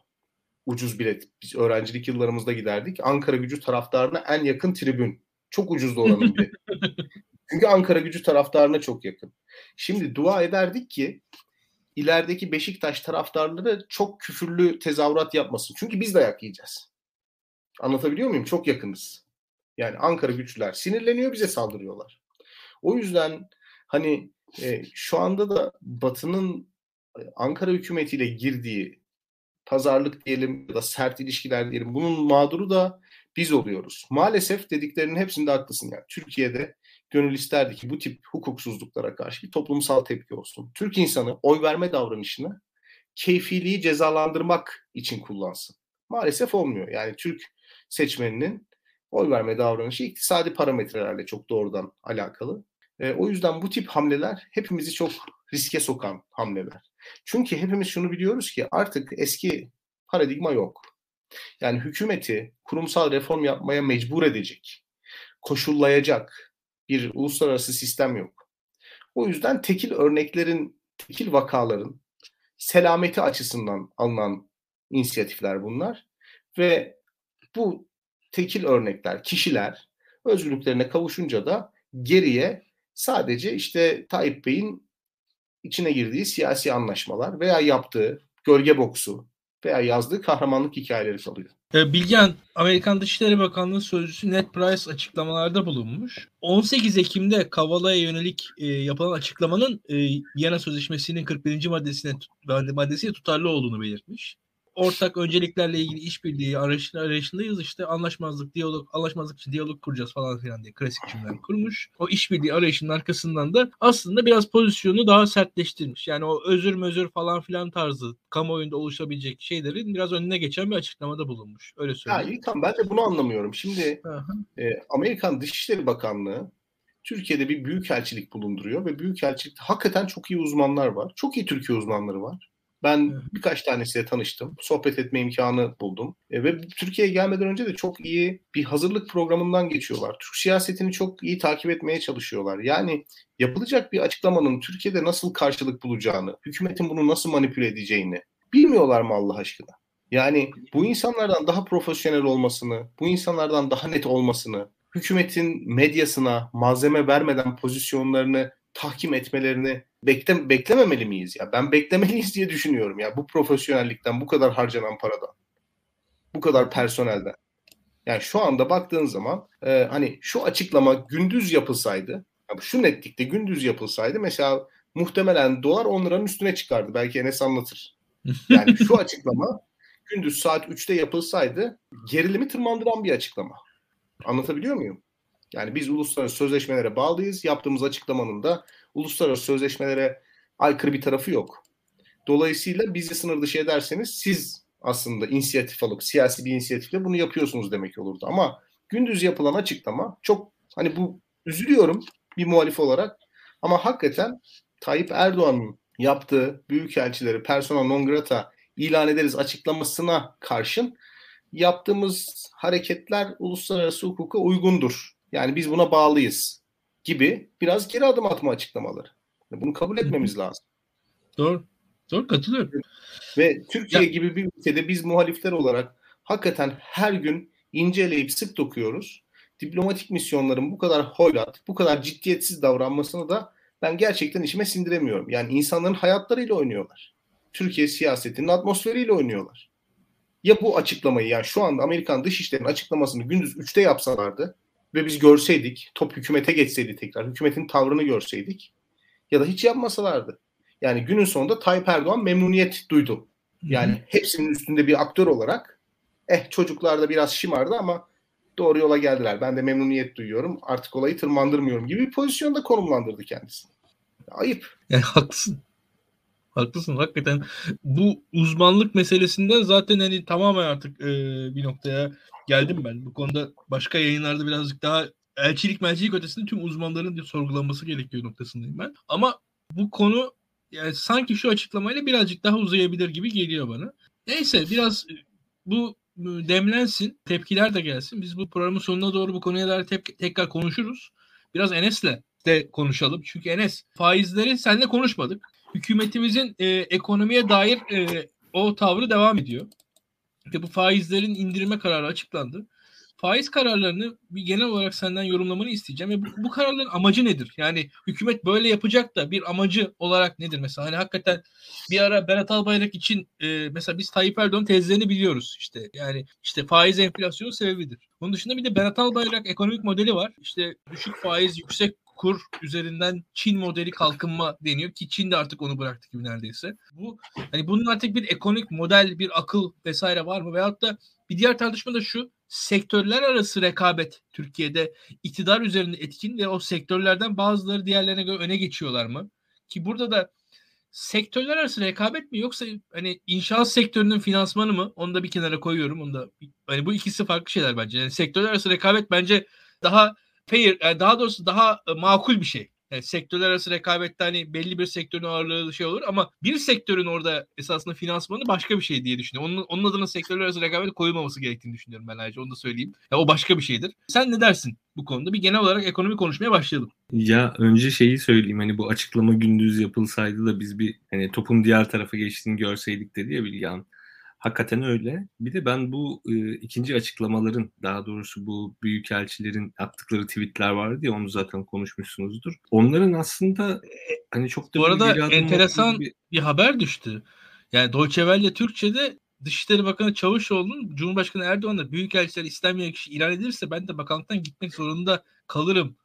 Ucuz bilet. Biz öğrencilik yıllarımızda giderdik. Ankara gücü taraftarına en yakın tribün. Çok ucuzdu oranın bileti. Çünkü Ankara gücü taraftarına çok yakın. Şimdi dua ederdik ki ilerideki Beşiktaş taraftarları çok küfürlü tezahürat yapmasın. Çünkü biz dayak yiyeceğiz. Anlatabiliyor muyum? Çok yakınız. Yani Ankara güçlüler sinirleniyor bize saldırıyorlar. O yüzden hani e, şu anda da Batı'nın e, Ankara hükümetiyle girdiği pazarlık diyelim ya da sert ilişkiler diyelim bunun mağduru da biz oluyoruz. Maalesef dediklerinin hepsinde haklısın yani. Türkiye'de gönül isterdi ki bu tip hukuksuzluklara karşı bir toplumsal tepki olsun. Türk insanı oy verme davranışını keyfiliği cezalandırmak için kullansın. Maalesef olmuyor. Yani Türk seçmeninin oy verme davranışı iktisadi parametrelerle çok doğrudan alakalı. E, o yüzden bu tip hamleler hepimizi çok riske sokan hamleler. Çünkü hepimiz şunu biliyoruz ki artık eski paradigma yok. Yani hükümeti kurumsal reform yapmaya mecbur edecek, koşullayacak bir uluslararası sistem yok. O yüzden tekil örneklerin, tekil vakaların selameti açısından alınan inisiyatifler bunlar. Ve bu tekil örnekler, kişiler özgürlüklerine kavuşunca da geriye sadece işte Tayyip Bey'in içine girdiği siyasi anlaşmalar veya yaptığı gölge boksu veya yazdığı kahramanlık hikayeleri kalıyor. E, Bilgen, Amerikan Dışişleri Bakanlığı Sözcüsü Ned Price açıklamalarda bulunmuş. 18 Ekim'de Kavala'ya yönelik e, yapılan açıklamanın e, Viyana Sözleşmesi'nin 41. maddesine maddesiyle tutarlı olduğunu belirtmiş ortak önceliklerle ilgili işbirliği arayışında, arayışındayız. İşte anlaşmazlık, diyalog, anlaşmazlık için diyalog kuracağız falan filan diye klasik cümleler kurmuş. O işbirliği arayışının arkasından da aslında biraz pozisyonu daha sertleştirmiş. Yani o özür mözür falan filan tarzı kamuoyunda oluşabilecek şeylerin biraz önüne geçen bir açıklamada bulunmuş. Öyle söyleyeyim. Ya İlkan ben de bunu anlamıyorum. Şimdi e, Amerikan Dışişleri Bakanlığı Türkiye'de bir büyükelçilik bulunduruyor ve büyükelçilikte hakikaten çok iyi uzmanlar var. Çok iyi Türkiye uzmanları var. Ben birkaç tanesiyle tanıştım. Sohbet etme imkanı buldum. E, ve Türkiye'ye gelmeden önce de çok iyi bir hazırlık programından geçiyorlar. Türk siyasetini çok iyi takip etmeye çalışıyorlar. Yani yapılacak bir açıklamanın Türkiye'de nasıl karşılık bulacağını, hükümetin bunu nasıl manipüle edeceğini bilmiyorlar mı Allah aşkına? Yani bu insanlardan daha profesyonel olmasını, bu insanlardan daha net olmasını, hükümetin medyasına malzeme vermeden pozisyonlarını tahkim etmelerini bekle, beklememeli miyiz ya? Ben beklemeliyiz diye düşünüyorum ya bu profesyonellikten, bu kadar harcanan paradan, bu kadar personelden. Yani şu anda baktığın zaman e, hani şu açıklama gündüz yapılsaydı, şu netlikte gündüz yapılsaydı mesela muhtemelen dolar 10 liranın üstüne çıkardı. Belki Enes anlatır. Yani şu açıklama gündüz saat 3'te yapılsaydı gerilimi tırmandıran bir açıklama. Anlatabiliyor muyum? Yani biz uluslararası sözleşmelere bağlıyız. Yaptığımız açıklamanın da uluslararası sözleşmelere aykırı bir tarafı yok. Dolayısıyla bizi sınır dışı ederseniz siz aslında inisiyatif alıp siyasi bir inisiyatifle bunu yapıyorsunuz demek olurdu. Ama gündüz yapılan açıklama çok hani bu üzülüyorum bir muhalif olarak ama hakikaten Tayyip Erdoğan'ın yaptığı büyükelçileri persona non grata ilan ederiz açıklamasına karşın yaptığımız hareketler uluslararası hukuka uygundur yani biz buna bağlıyız gibi biraz geri adım atma açıklamaları. Bunu kabul etmemiz lazım. Doğru. Doğru katılıyorum. Ve Türkiye ya. gibi bir ülkede biz muhalifler olarak hakikaten her gün inceleyip sık dokuyoruz. Diplomatik misyonların bu kadar hoyrat, bu kadar ciddiyetsiz davranmasını da ben gerçekten işime sindiremiyorum. Yani insanların hayatlarıyla oynuyorlar. Türkiye siyasetinin atmosferiyle oynuyorlar. Ya bu açıklamayı yani şu anda Amerikan Dışişleri'nin açıklamasını gündüz 3'te yapsalardı ve biz görseydik, top hükümete geçseydi tekrar, hükümetin tavrını görseydik ya da hiç yapmasalardı. Yani günün sonunda Tayyip Erdoğan memnuniyet duydu. Yani Hı-hı. hepsinin üstünde bir aktör olarak eh çocuklar da biraz şımardı ama doğru yola geldiler. Ben de memnuniyet duyuyorum. Artık olayı tırmandırmıyorum gibi bir pozisyonda konumlandırdı kendisini. Ayıp. Yani haklısın. Haklısın hakikaten bu uzmanlık meselesinden zaten hani tamamen artık e, bir noktaya geldim ben. Bu konuda başka yayınlarda birazcık daha elçilik melçilik ötesinde tüm uzmanların sorgulanması gerekiyor noktasındayım ben. Ama bu konu yani sanki şu açıklamayla birazcık daha uzayabilir gibi geliyor bana. Neyse biraz bu demlensin, tepkiler de gelsin. Biz bu programın sonuna doğru bu konuya dair tep- tekrar konuşuruz. Biraz Enes'le de konuşalım. Çünkü Enes faizleri seninle konuşmadık. Hükümetimizin e, ekonomiye dair e, o tavrı devam ediyor. Ve bu faizlerin indirme kararı açıklandı. Faiz kararlarını bir genel olarak senden yorumlamanı isteyeceğim. Ve bu, bu kararların amacı nedir? Yani hükümet böyle yapacak da bir amacı olarak nedir? Mesela hani hakikaten bir ara Berat Albayrak için e, mesela biz Tayyip Erdoğan tezlerini biliyoruz. işte Yani işte faiz enflasyonun sebebidir. Bunun dışında bir de Berat Albayrak ekonomik modeli var. İşte düşük faiz, yüksek kur üzerinden Çin modeli kalkınma deniyor ki Çin de artık onu bıraktı gibi neredeyse. Bu hani bunun artık bir ekonomik model, bir akıl vesaire var mı? Veyahut da bir diğer tartışma da şu sektörler arası rekabet Türkiye'de iktidar üzerinde etkin ve o sektörlerden bazıları diğerlerine göre öne geçiyorlar mı? Ki burada da sektörler arası rekabet mi yoksa hani inşaat sektörünün finansmanı mı? Onu da bir kenara koyuyorum. Onu da hani bu ikisi farklı şeyler bence. Yani sektörler arası rekabet bence daha fair, yani daha doğrusu daha e, makul bir şey. Yani sektörler arası rekabette hani belli bir sektörün ağırlığı şey olur ama bir sektörün orada esasında finansmanı başka bir şey diye düşünüyorum. Onun, onun adına sektörler arası rekabet koyulmaması gerektiğini düşünüyorum ben ayrıca onu da söyleyeyim. Ya o başka bir şeydir. Sen ne dersin bu konuda? Bir genel olarak ekonomi konuşmaya başlayalım. Ya önce şeyi söyleyeyim hani bu açıklama gündüz yapılsaydı da biz bir hani topun diğer tarafa geçtiğini görseydik dedi ya Bilgehan. Hakikaten öyle. Bir de ben bu e, ikinci açıklamaların daha doğrusu bu büyükelçilerin attıkları tweetler vardı ya onu zaten konuşmuşsunuzdur. Onların aslında hani çok da Bu arada enteresan bir... bir haber düştü. Yani Deutsche Welle Türkçe'de Dışişleri Bakanı Çavuşoğlu'nun Cumhurbaşkanı Erdoğan'la büyükelçiler istenmeyen kişi ilan edilirse ben de bakanlıktan gitmek zorunda kalırım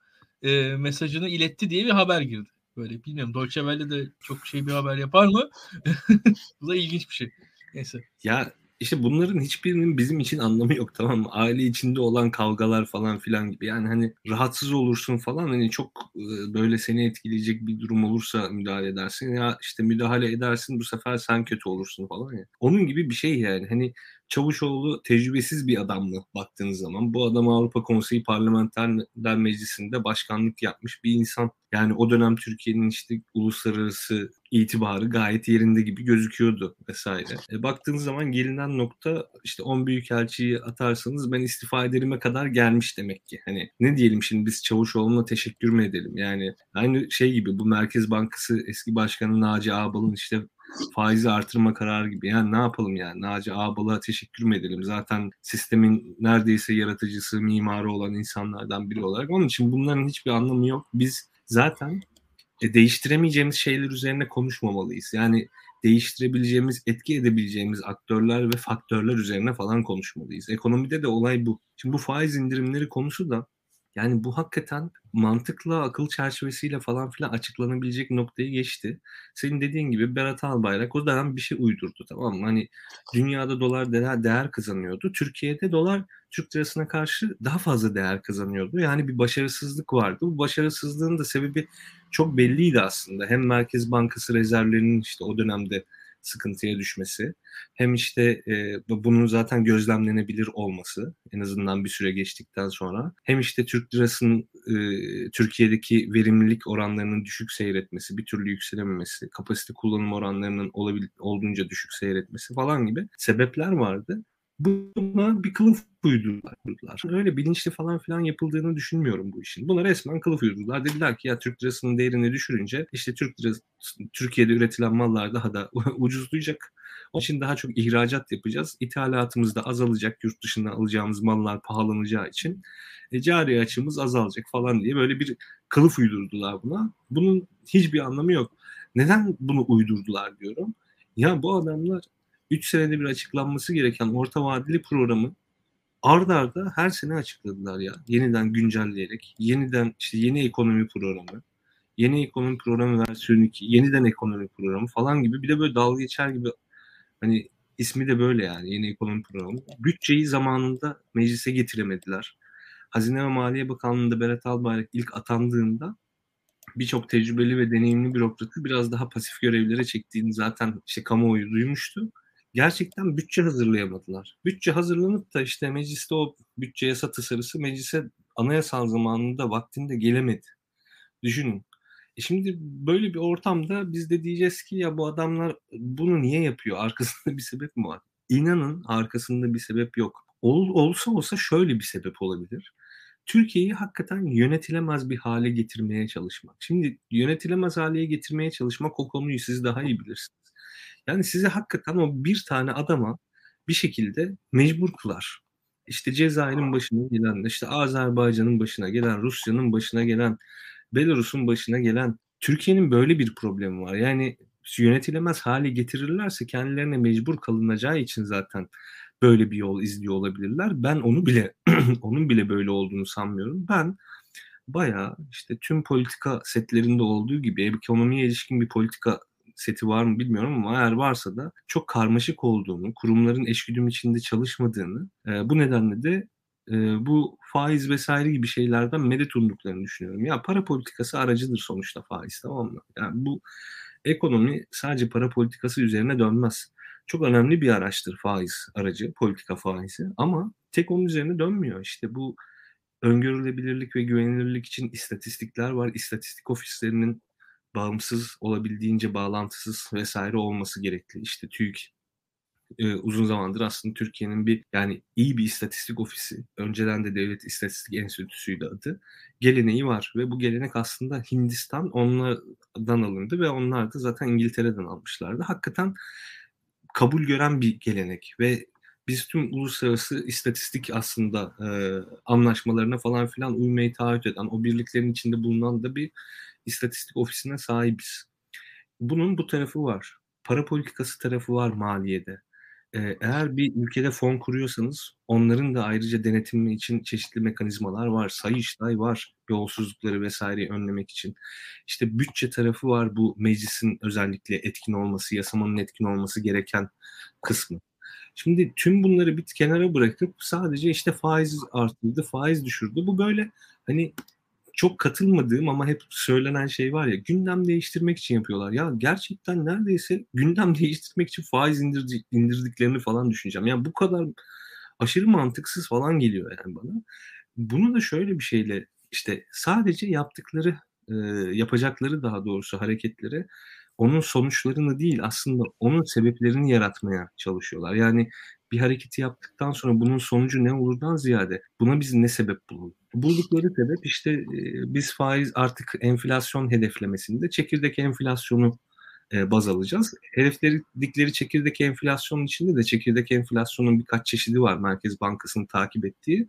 e, mesajını iletti diye bir haber girdi. Böyle bilmiyorum Deutsche Welle de çok şey bir haber yapar mı? Bu da ilginç bir şey. Neyse. Ya işte bunların hiçbirinin bizim için anlamı yok tamam mı? Aile içinde olan kavgalar falan filan gibi. Yani hani rahatsız olursun falan hani çok böyle seni etkileyecek bir durum olursa müdahale edersin. Ya işte müdahale edersin bu sefer sen kötü olursun falan ya. Onun gibi bir şey yani. Hani Çavuşoğlu tecrübesiz bir adam mı baktığınız zaman? Bu adam Avrupa Konseyi Parlamenter Meclisi'nde başkanlık yapmış bir insan. Yani o dönem Türkiye'nin işte uluslararası itibarı gayet yerinde gibi gözüküyordu vesaire. E, baktığınız zaman gelinen nokta işte 10 büyükelçiyi atarsanız ben istifa ederime kadar gelmiş demek ki. Hani ne diyelim şimdi biz Çavuşoğlu'na teşekkür mü edelim? Yani aynı şey gibi bu Merkez Bankası eski başkanı Naci Ağbal'ın işte faizi artırma kararı gibi. Yani ne yapalım yani? Naci Ağbal'a teşekkür mü edelim? Zaten sistemin neredeyse yaratıcısı, mimarı olan insanlardan biri olarak. Onun için bunların hiçbir anlamı yok. Biz zaten e, değiştiremeyeceğimiz şeyler üzerine konuşmamalıyız. Yani değiştirebileceğimiz, etki edebileceğimiz aktörler ve faktörler üzerine falan konuşmalıyız. Ekonomide de olay bu. Şimdi bu faiz indirimleri konusu da yani bu hakikaten mantıkla, akıl çerçevesiyle falan filan açıklanabilecek noktayı geçti. Senin dediğin gibi Berat Albayrak o dönem bir şey uydurdu tamam mı? Hani dünyada dolar değer, değer kazanıyordu. Türkiye'de dolar Türk lirasına karşı daha fazla değer kazanıyordu. Yani bir başarısızlık vardı. Bu başarısızlığın da sebebi çok belliydi aslında. Hem Merkez Bankası rezervlerinin işte o dönemde sıkıntıya düşmesi hem işte e, bunun zaten gözlemlenebilir olması en azından bir süre geçtikten sonra hem işte Türk lirasının e, Türkiye'deki verimlilik oranlarının düşük seyretmesi, bir türlü yükselememesi, kapasite kullanım oranlarının olabil, olduğunca düşük seyretmesi falan gibi sebepler vardı buna bir kılıf uydurdular. Öyle bilinçli falan filan yapıldığını düşünmüyorum bu işin. Buna resmen kılıf uydurdular. Dediler ki ya Türk lirasının değerini düşürünce işte Türk lirası, Türkiye'de üretilen mallar daha da ucuzlayacak. Onun için daha çok ihracat yapacağız. İthalatımız da azalacak. Yurt dışından alacağımız mallar pahalanacağı için e, cari açımız azalacak falan diye böyle bir kılıf uydurdular buna. Bunun hiçbir anlamı yok. Neden bunu uydurdular diyorum. Ya bu adamlar 3 senede bir açıklanması gereken orta vadeli programı ard arda her sene açıkladılar ya. Yeniden güncelleyerek, yeniden işte yeni ekonomi programı, yeni ekonomi programı versiyonu 2, yeniden ekonomi programı falan gibi bir de böyle dalga geçer gibi hani ismi de böyle yani yeni ekonomi programı. Bütçeyi zamanında meclise getiremediler. Hazine ve Maliye Bakanlığı'nda Berat Albayrak ilk atandığında birçok tecrübeli ve deneyimli bürokratı biraz daha pasif görevlere çektiğini zaten işte kamuoyu duymuştu gerçekten bütçe hazırlayamadılar. Bütçe hazırlanıp da işte mecliste o bütçe yasa tasarısı meclise anayasal zamanında vaktinde gelemedi. Düşünün. E şimdi böyle bir ortamda biz de diyeceğiz ki ya bu adamlar bunu niye yapıyor? Arkasında bir sebep mi var? İnanın arkasında bir sebep yok. Ol, olsa olsa şöyle bir sebep olabilir. Türkiye'yi hakikaten yönetilemez bir hale getirmeye çalışmak. Şimdi yönetilemez hale getirmeye çalışmak o konuyu siz daha iyi bilirsiniz. Yani size hakikaten o bir tane adama bir şekilde mecbur kılar. İşte Cezayir'in başına gelen, işte Azerbaycan'ın başına gelen, Rusya'nın başına gelen, Belarus'un başına gelen Türkiye'nin böyle bir problemi var. Yani yönetilemez hale getirirlerse kendilerine mecbur kalınacağı için zaten böyle bir yol izliyor olabilirler. Ben onu bile onun bile böyle olduğunu sanmıyorum. Ben bayağı işte tüm politika setlerinde olduğu gibi ekonomiye ilişkin bir politika seti var mı bilmiyorum ama eğer varsa da çok karmaşık olduğunu, kurumların eşgüdüm içinde çalışmadığını, e, bu nedenle de e, bu faiz vesaire gibi şeylerden medet umduklarını düşünüyorum. Ya para politikası aracıdır sonuçta faiz tamam mı? Yani bu ekonomi sadece para politikası üzerine dönmez. Çok önemli bir araçtır faiz aracı, politika faizi ama tek onun üzerine dönmüyor. İşte bu öngörülebilirlik ve güvenilirlik için istatistikler var. İstatistik ofislerinin bağımsız olabildiğince bağlantısız vesaire olması gerekli. İşte TÜİK e, uzun zamandır aslında Türkiye'nin bir yani iyi bir istatistik ofisi, önceden de Devlet İstatistik Enstitüsü'ydü adı, geleneği var ve bu gelenek aslında Hindistan onlardan alındı ve onlar da zaten İngiltere'den almışlardı. Hakikaten kabul gören bir gelenek ve biz tüm uluslararası istatistik aslında e, anlaşmalarına falan filan uymayı taahhüt eden, o birliklerin içinde bulunan da bir istatistik ofisine sahibiz. Bunun bu tarafı var. Para politikası tarafı var maliyede. Ee, eğer bir ülkede fon kuruyorsanız onların da ayrıca denetimi için çeşitli mekanizmalar var. Sayıştay var yolsuzlukları vesaireyi önlemek için. İşte bütçe tarafı var bu meclisin özellikle etkin olması, yasamanın etkin olması gereken kısmı. Şimdi tüm bunları bir kenara bırakıp sadece işte faiz arttırdı, faiz düşürdü. Bu böyle hani çok katılmadığım ama hep söylenen şey var ya gündem değiştirmek için yapıyorlar. Ya gerçekten neredeyse gündem değiştirmek için faiz indirdik, indirdiklerini falan düşüneceğim. Yani bu kadar aşırı mantıksız falan geliyor yani bana. Bunu da şöyle bir şeyle işte sadece yaptıkları yapacakları daha doğrusu hareketleri onun sonuçlarını değil aslında onun sebeplerini yaratmaya çalışıyorlar. Yani bir hareketi yaptıktan sonra bunun sonucu ne olurdan ziyade buna biz ne sebep bulalım? Buldukları sebep işte e, biz faiz artık enflasyon hedeflemesinde çekirdek enflasyonu e, baz alacağız. Hedefledikleri çekirdek enflasyonun içinde de çekirdek enflasyonun birkaç çeşidi var Merkez Bankası'nın takip ettiği.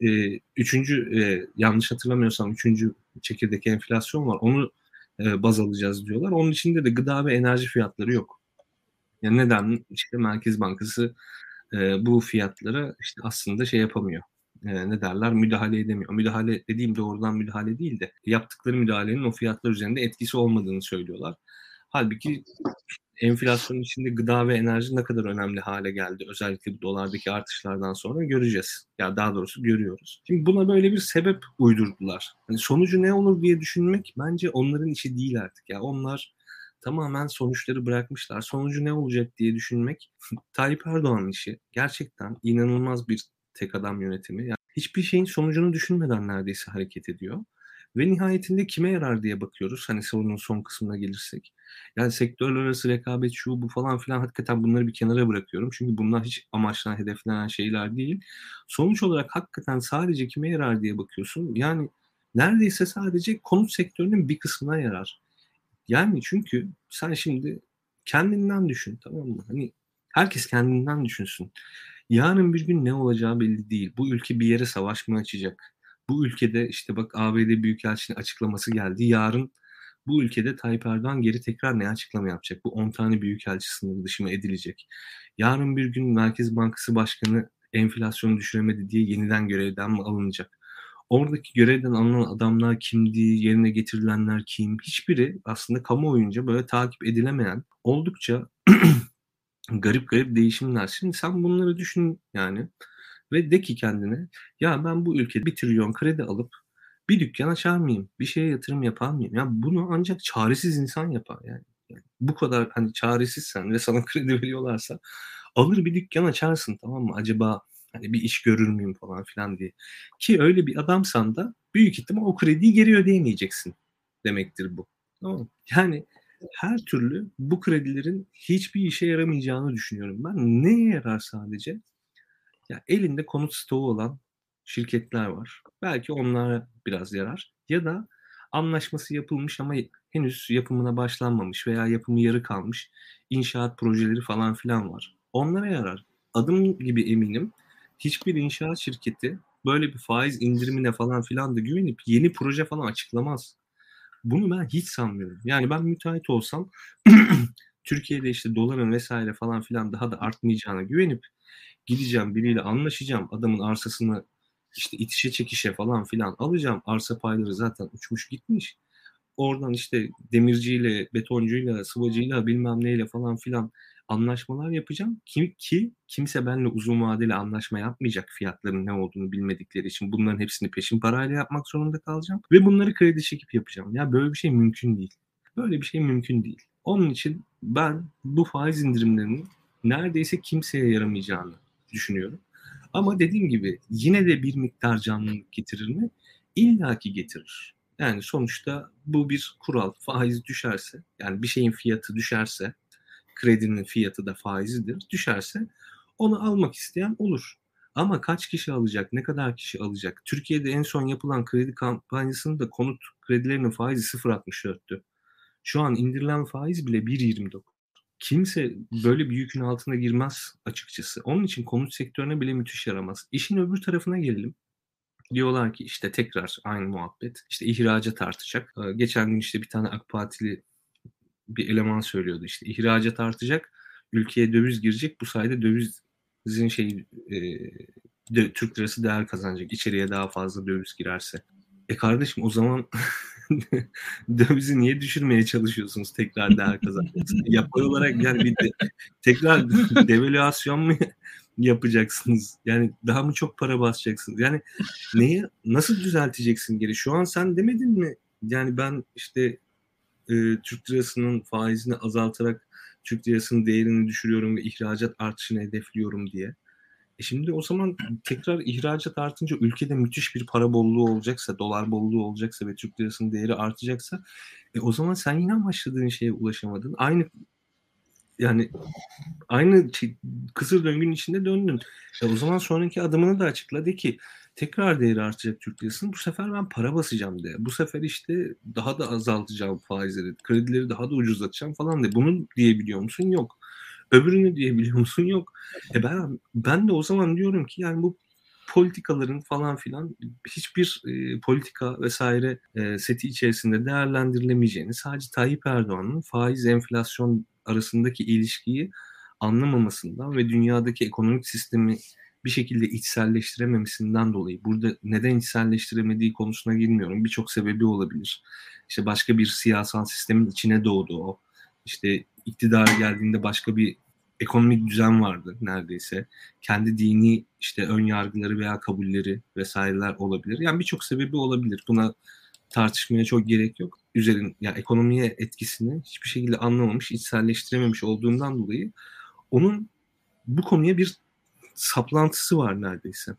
E, üçüncü yanlış hatırlamıyorsam üçüncü çekirdek enflasyon var. Onu baz alacağız diyorlar. Onun içinde de gıda ve enerji fiyatları yok. Yani neden? İşte Merkez Bankası e, bu fiyatlara işte aslında şey yapamıyor. E, ne derler? Müdahale edemiyor. Müdahale dediğim doğrudan müdahale değil de yaptıkları müdahalenin o fiyatlar üzerinde etkisi olmadığını söylüyorlar. Halbuki enflasyonun içinde gıda ve enerji ne kadar önemli hale geldi. Özellikle bu dolardaki artışlardan sonra göreceğiz. Ya daha doğrusu görüyoruz. Şimdi buna böyle bir sebep uydurdular. Hani sonucu ne olur diye düşünmek bence onların işi değil artık. Ya onlar tamamen sonuçları bırakmışlar. Sonucu ne olacak diye düşünmek Tayyip Erdoğan'ın işi. Gerçekten inanılmaz bir tek adam yönetimi. Yani hiçbir şeyin sonucunu düşünmeden neredeyse hareket ediyor. Ve nihayetinde kime yarar diye bakıyoruz. Hani sorunun son kısmına gelirsek. Yani sektörler arası rekabet şu bu falan filan hakikaten bunları bir kenara bırakıyorum. Çünkü bunlar hiç amaçlanan, hedeflenen şeyler değil. Sonuç olarak hakikaten sadece kime yarar diye bakıyorsun. Yani neredeyse sadece konut sektörünün bir kısmına yarar. Yani çünkü sen şimdi kendinden düşün tamam mı? Hani herkes kendinden düşünsün. Yarın bir gün ne olacağı belli değil. Bu ülke bir yere savaş mı açacak? Bu ülkede işte bak ABD Büyükelçinin açıklaması geldi. Yarın bu ülkede Tayyip Erdoğan geri tekrar ne açıklama yapacak? Bu 10 tane büyükelçi sınırı dışı mı edilecek? Yarın bir gün Merkez Bankası Başkanı enflasyonu düşüremedi diye yeniden görevden mi alınacak? Oradaki görevden alınan adamlar kimdi, yerine getirilenler kim? Hiçbiri aslında kamuoyunca böyle takip edilemeyen, oldukça garip garip değişimler. Şimdi sen bunları düşün yani ve de ki kendine ya ben bu ülkede bir trilyon kredi alıp bir dükkan açar mıyım? Bir şeye yatırım yapar mıyım? Ya bunu ancak çaresiz insan yapar yani. yani bu kadar hani çaresizsen ve sana kredi veriyorlarsa alır bir dükkan açarsın tamam mı? Acaba hani bir iş görür müyüm falan filan diye. Ki öyle bir adamsan da büyük ihtimal o krediyi geri ödeyemeyeceksin demektir bu. Tamam Yani her türlü bu kredilerin hiçbir işe yaramayacağını düşünüyorum. Ben neye yarar sadece? Ya elinde konut stoğu olan şirketler var. Belki onlara biraz yarar. Ya da anlaşması yapılmış ama henüz yapımına başlanmamış veya yapımı yarı kalmış inşaat projeleri falan filan var. Onlara yarar. Adım gibi eminim hiçbir inşaat şirketi böyle bir faiz indirimine falan filan da güvenip yeni proje falan açıklamaz. Bunu ben hiç sanmıyorum. Yani ben müteahhit olsam Türkiye'de işte doların vesaire falan filan daha da artmayacağına güvenip gideceğim biriyle anlaşacağım. Adamın arsasını işte itişe çekişe falan filan alacağım. Arsa payları zaten uçmuş gitmiş. Oradan işte demirciyle, betoncuyla, sıvacıyla bilmem neyle falan filan anlaşmalar yapacağım. Ki, ki kimse benimle uzun vadeli anlaşma yapmayacak fiyatların ne olduğunu bilmedikleri için. Bunların hepsini peşin parayla yapmak zorunda kalacağım. Ve bunları kredi çekip yapacağım. Ya böyle bir şey mümkün değil. Böyle bir şey mümkün değil. Onun için ben bu faiz indirimlerinin neredeyse kimseye yaramayacağını düşünüyorum. Ama dediğim gibi yine de bir miktar canlılık getirir mi? İlla ki getirir. Yani sonuçta bu bir kural. Faiz düşerse, yani bir şeyin fiyatı düşerse, kredinin fiyatı da faizidir. Düşerse onu almak isteyen olur. Ama kaç kişi alacak, ne kadar kişi alacak? Türkiye'de en son yapılan kredi kampanyasında konut kredilerinin faizi 0.64'tü. Şu an indirilen faiz bile 1.29 kimse böyle bir yükün altına girmez açıkçası. Onun için konut sektörüne bile müthiş yaramaz. İşin öbür tarafına gelelim. Diyorlar ki işte tekrar aynı muhabbet. İşte ihracat artacak. Ee, geçen gün işte bir tane AK Partili bir eleman söylüyordu işte ihracat artacak. Ülkeye döviz girecek. Bu sayede dövizin şey e, de, Türk lirası değer kazanacak. İçeriye daha fazla döviz girerse. E kardeşim o zaman dövizi niye düşürmeye çalışıyorsunuz tekrar değer kazanmak Yapay olarak yani bir de, tekrar devalüasyon mu yapacaksınız? Yani daha mı çok para basacaksınız? Yani neyi nasıl düzelteceksin geri? Şu an sen demedin mi? Yani ben işte e, Türk lirasının faizini azaltarak Türk lirasının değerini düşürüyorum ve ihracat artışını hedefliyorum diye. E şimdi o zaman tekrar ihracat artınca ülkede müthiş bir para bolluğu olacaksa, dolar bolluğu olacaksa ve Türk lirasının değeri artacaksa e o zaman sen yine başladığın şeye ulaşamadın. Aynı yani aynı kısır döngünün içinde döndün. E o zaman sonraki adımını da açıkla de ki tekrar değeri artacak Türk lirasının. Bu sefer ben para basacağım de. Bu sefer işte daha da azaltacağım faizleri, kredileri daha da ucuzlatacağım falan de. Bunu diyebiliyor musun? Yok. Öbürünü diyebiliyor musun? Yok. E ben ben de o zaman diyorum ki yani bu politikaların falan filan hiçbir e, politika vesaire e, seti içerisinde değerlendirilemeyeceğini sadece Tayyip Erdoğan'ın faiz enflasyon arasındaki ilişkiyi anlamamasından ve dünyadaki ekonomik sistemi bir şekilde içselleştirememesinden dolayı burada neden içselleştiremediği konusuna girmiyorum. Birçok sebebi olabilir. İşte başka bir siyasal sistemin içine doğdu o. İşte iktidara geldiğinde başka bir ekonomik düzen vardı neredeyse. Kendi dini işte ön yargıları veya kabulleri vesaireler olabilir. Yani birçok sebebi olabilir. Buna tartışmaya çok gerek yok. Üzerin yani ekonomiye etkisini hiçbir şekilde anlamamış, içselleştirememiş olduğundan dolayı onun bu konuya bir saplantısı var neredeyse.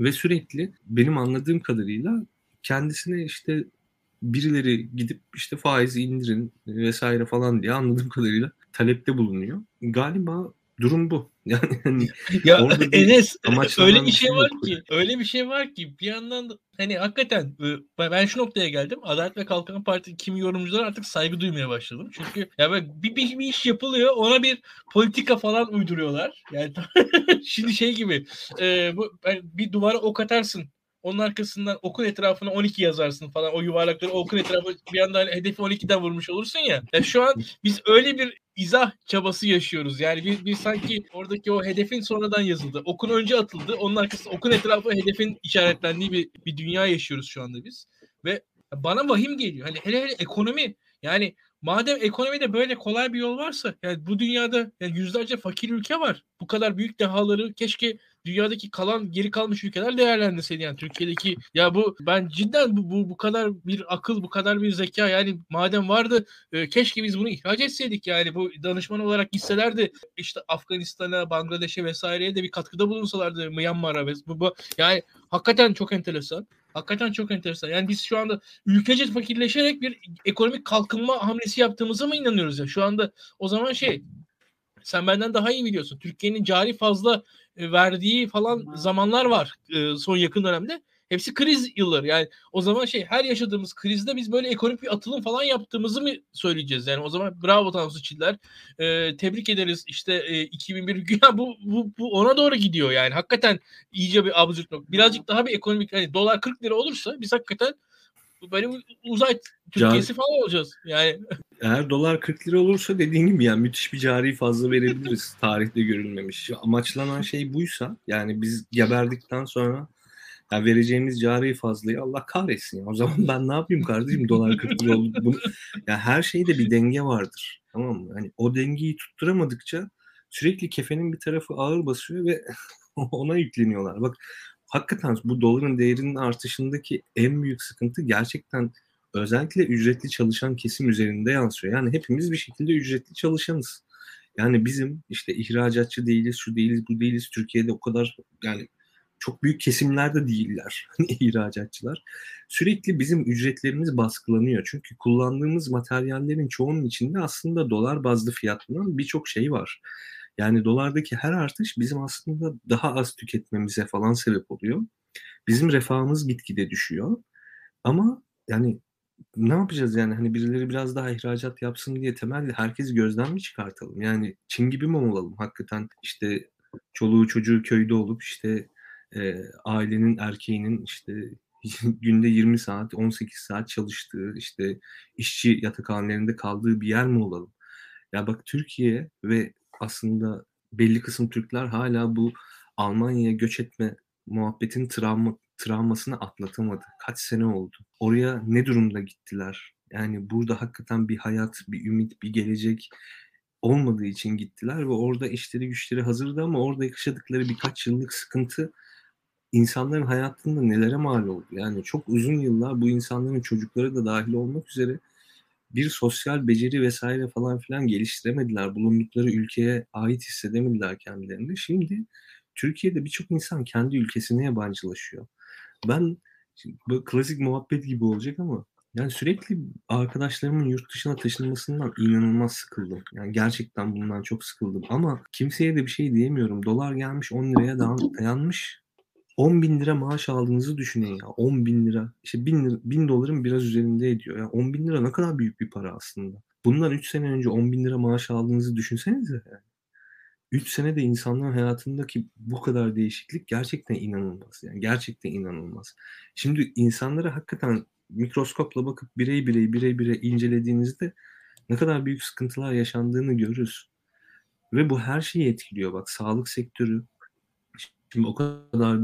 Ve sürekli benim anladığım kadarıyla kendisine işte birileri gidip işte faizi indirin vesaire falan diye anladığım kadarıyla talepte bulunuyor. Galiba durum bu. Yani ya Enes öyle bir şey var ki öyle bir şey var ki bir yandan da, hani hakikaten ben şu noktaya geldim. Adalet ve Kalkınma Partisi kimi yorumcular artık saygı duymaya başladım. Çünkü ya böyle bir, bir, bir iş yapılıyor ona bir politika falan uyduruyorlar. Yani şimdi şey gibi e, bu bir duvara ok atarsın onun arkasından okun etrafına 12 yazarsın falan. O yuvarlakları okun etrafı bir anda hani hedefi 12'den vurmuş olursun ya. ya. Şu an biz öyle bir izah çabası yaşıyoruz. Yani bir, bir sanki oradaki o hedefin sonradan yazıldı. Okun önce atıldı. Onun arkasında okun etrafı hedefin işaretlendiği bir, bir dünya yaşıyoruz şu anda biz. Ve bana vahim geliyor. Hani hele hele ekonomi yani madem ekonomide böyle kolay bir yol varsa yani bu dünyada yani yüzlerce fakir ülke var. Bu kadar büyük dehaları keşke dünyadaki kalan geri kalmış ülkeler değerlendirseydi yani Türkiye'deki ya bu ben cidden bu, bu bu kadar bir akıl bu kadar bir zeka yani madem vardı e, keşke biz bunu ihraç etseydik yani bu danışman olarak gitselerdi işte Afganistan'a Bangladeş'e vesaireye de bir katkıda bulunsalardı Myanmar'a bu, bu yani hakikaten çok enteresan. Hakikaten çok enteresan. Yani biz şu anda ülkece fakirleşerek bir ekonomik kalkınma hamlesi yaptığımıza mı inanıyoruz ya? Şu anda o zaman şey sen benden daha iyi biliyorsun. Türkiye'nin cari fazla verdiği falan zamanlar var e, son yakın dönemde. Hepsi kriz yılları. Yani o zaman şey her yaşadığımız krizde biz böyle ekonomik bir atılım falan yaptığımızı mı söyleyeceğiz? Yani o zaman bravo Tansu Çiller. Ee, tebrik ederiz. İşte e, 2001 ya bu, bu, bu ona doğru gidiyor yani. Hakikaten iyice bir absürt nokta. Birazcık daha bir ekonomik hani dolar 40 lira olursa biz hakikaten böyle uzay Türkiye'si Can, falan olacağız. Yani eğer dolar 40 lira olursa dediğin gibi yani müthiş bir cari fazla verebiliriz. Tarihte görülmemiş. Amaçlanan şey buysa yani biz geberdikten sonra yani vereceğimiz cari fazlayı Allah kahretsin. Ya. O zaman ben ne yapayım kardeşim dolar 40 lira oldu. Bunu, yani her şeyde bir denge vardır. Tamam mı? Hani o dengeyi tutturamadıkça sürekli kefenin bir tarafı ağır basıyor ve ona yükleniyorlar. Bak hakikaten bu doların değerinin artışındaki en büyük sıkıntı gerçekten özellikle ücretli çalışan kesim üzerinde yansıyor. Yani hepimiz bir şekilde ücretli çalışanız. Yani bizim işte ihracatçı değiliz, şu değiliz, bu değiliz. Türkiye'de o kadar yani çok büyük kesimlerde değiller hani ihracatçılar. Sürekli bizim ücretlerimiz baskılanıyor. Çünkü kullandığımız materyallerin çoğunun içinde aslında dolar bazlı fiyatlanan birçok şey var. Yani dolardaki her artış bizim aslında daha az tüketmemize falan sebep oluyor. Bizim refahımız gitgide düşüyor. Ama yani ne yapacağız yani hani birileri biraz daha ihracat yapsın diye temelli herkes gözden mi çıkartalım? Yani Çin gibi mi olalım hakikaten işte çoluğu çocuğu köyde olup işte e, ailenin erkeğinin işte günde 20 saat 18 saat çalıştığı işte işçi yatakhanelerinde kaldığı bir yer mi olalım? Ya bak Türkiye ve aslında belli kısım Türkler hala bu Almanya'ya göç etme muhabbetin travma, travmasını atlatamadı. Kaç sene oldu? Oraya ne durumda gittiler? Yani burada hakikaten bir hayat, bir ümit, bir gelecek olmadığı için gittiler ve orada işleri güçleri hazırdı ama orada yaşadıkları birkaç yıllık sıkıntı insanların hayatında nelere mal oldu? Yani çok uzun yıllar bu insanların çocukları da dahil olmak üzere bir sosyal beceri vesaire falan filan geliştiremediler. Bulundukları ülkeye ait hissedemediler kendilerini. Şimdi Türkiye'de birçok insan kendi ülkesine yabancılaşıyor. Ben klasik muhabbet gibi olacak ama yani sürekli arkadaşlarımın yurt dışına taşınmasından inanılmaz sıkıldım. Yani gerçekten bundan çok sıkıldım. Ama kimseye de bir şey diyemiyorum. Dolar gelmiş 10 liraya dayanmış. 10 bin lira maaş aldığınızı düşünün ya. 10 bin lira. İşte bin, bin doların biraz üzerinde ediyor. Yani 10 bin lira ne kadar büyük bir para aslında. Bundan 3 sene önce 10 bin lira maaş aldığınızı düşünsenize. Yani. 3 senede insanların hayatındaki bu kadar değişiklik gerçekten inanılmaz. Yani gerçekten inanılmaz. Şimdi insanlara hakikaten mikroskopla bakıp birey birey birey birey incelediğinizde ne kadar büyük sıkıntılar yaşandığını görürüz. Ve bu her şeyi etkiliyor. Bak sağlık sektörü, Şimdi o kadar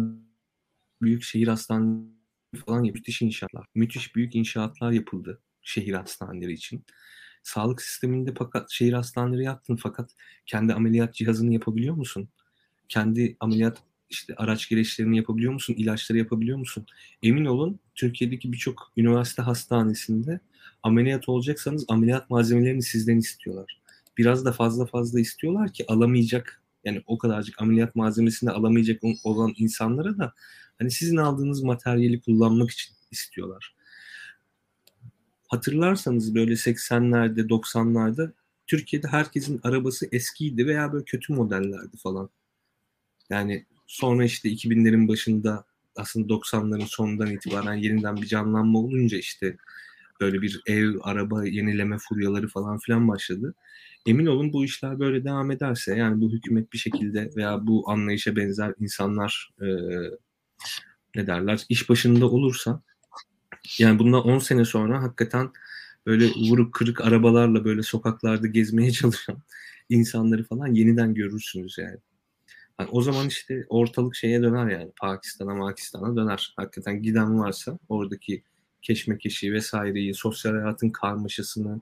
büyük şehir hastaneleri falan gibi müthiş inşaatlar, müthiş büyük inşaatlar yapıldı şehir hastaneleri için. Sağlık sisteminde fakat şehir hastaneleri yaptın fakat kendi ameliyat cihazını yapabiliyor musun? Kendi ameliyat işte araç gereçlerini yapabiliyor musun? İlaçları yapabiliyor musun? Emin olun Türkiye'deki birçok üniversite hastanesinde ameliyat olacaksanız ameliyat malzemelerini sizden istiyorlar. Biraz da fazla fazla istiyorlar ki alamayacak yani o kadarcık ameliyat malzemesini alamayacak olan insanlara da hani sizin aldığınız materyali kullanmak için istiyorlar. Hatırlarsanız böyle 80'lerde 90'larda Türkiye'de herkesin arabası eskiydi veya böyle kötü modellerdi falan. Yani sonra işte 2000'lerin başında aslında 90'ların sonundan itibaren yeniden bir canlanma olunca işte böyle bir ev, araba yenileme furyaları falan filan başladı. Emin olun bu işler böyle devam ederse yani bu hükümet bir şekilde veya bu anlayışa benzer insanlar e, ne derler iş başında olursa yani bundan 10 sene sonra hakikaten böyle vuruk kırık arabalarla böyle sokaklarda gezmeye çalışan insanları falan yeniden görürsünüz yani. yani o zaman işte ortalık şeye döner yani Pakistan'a Pakistan'a döner. Hakikaten giden varsa oradaki keşmekeşi vesaireyi, sosyal hayatın karmaşasını,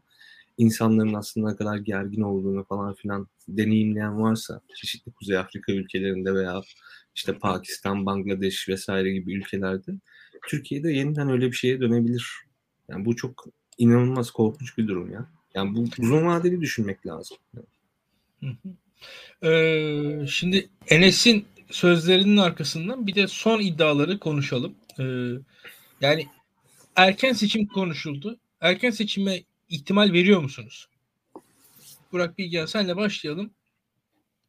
insanların aslında ne kadar gergin olduğunu falan filan deneyimleyen varsa çeşitli Kuzey Afrika ülkelerinde veya işte Pakistan, Bangladeş vesaire gibi ülkelerde Türkiye'de yeniden öyle bir şeye dönebilir. Yani bu çok inanılmaz korkunç bir durum ya. Yani bu uzun vadeli düşünmek lazım. Ee, şimdi Enes'in sözlerinin arkasından bir de son iddiaları konuşalım. Ee, yani erken seçim konuşuldu. Erken seçime ihtimal veriyor musunuz? Burak Bilgen senle başlayalım.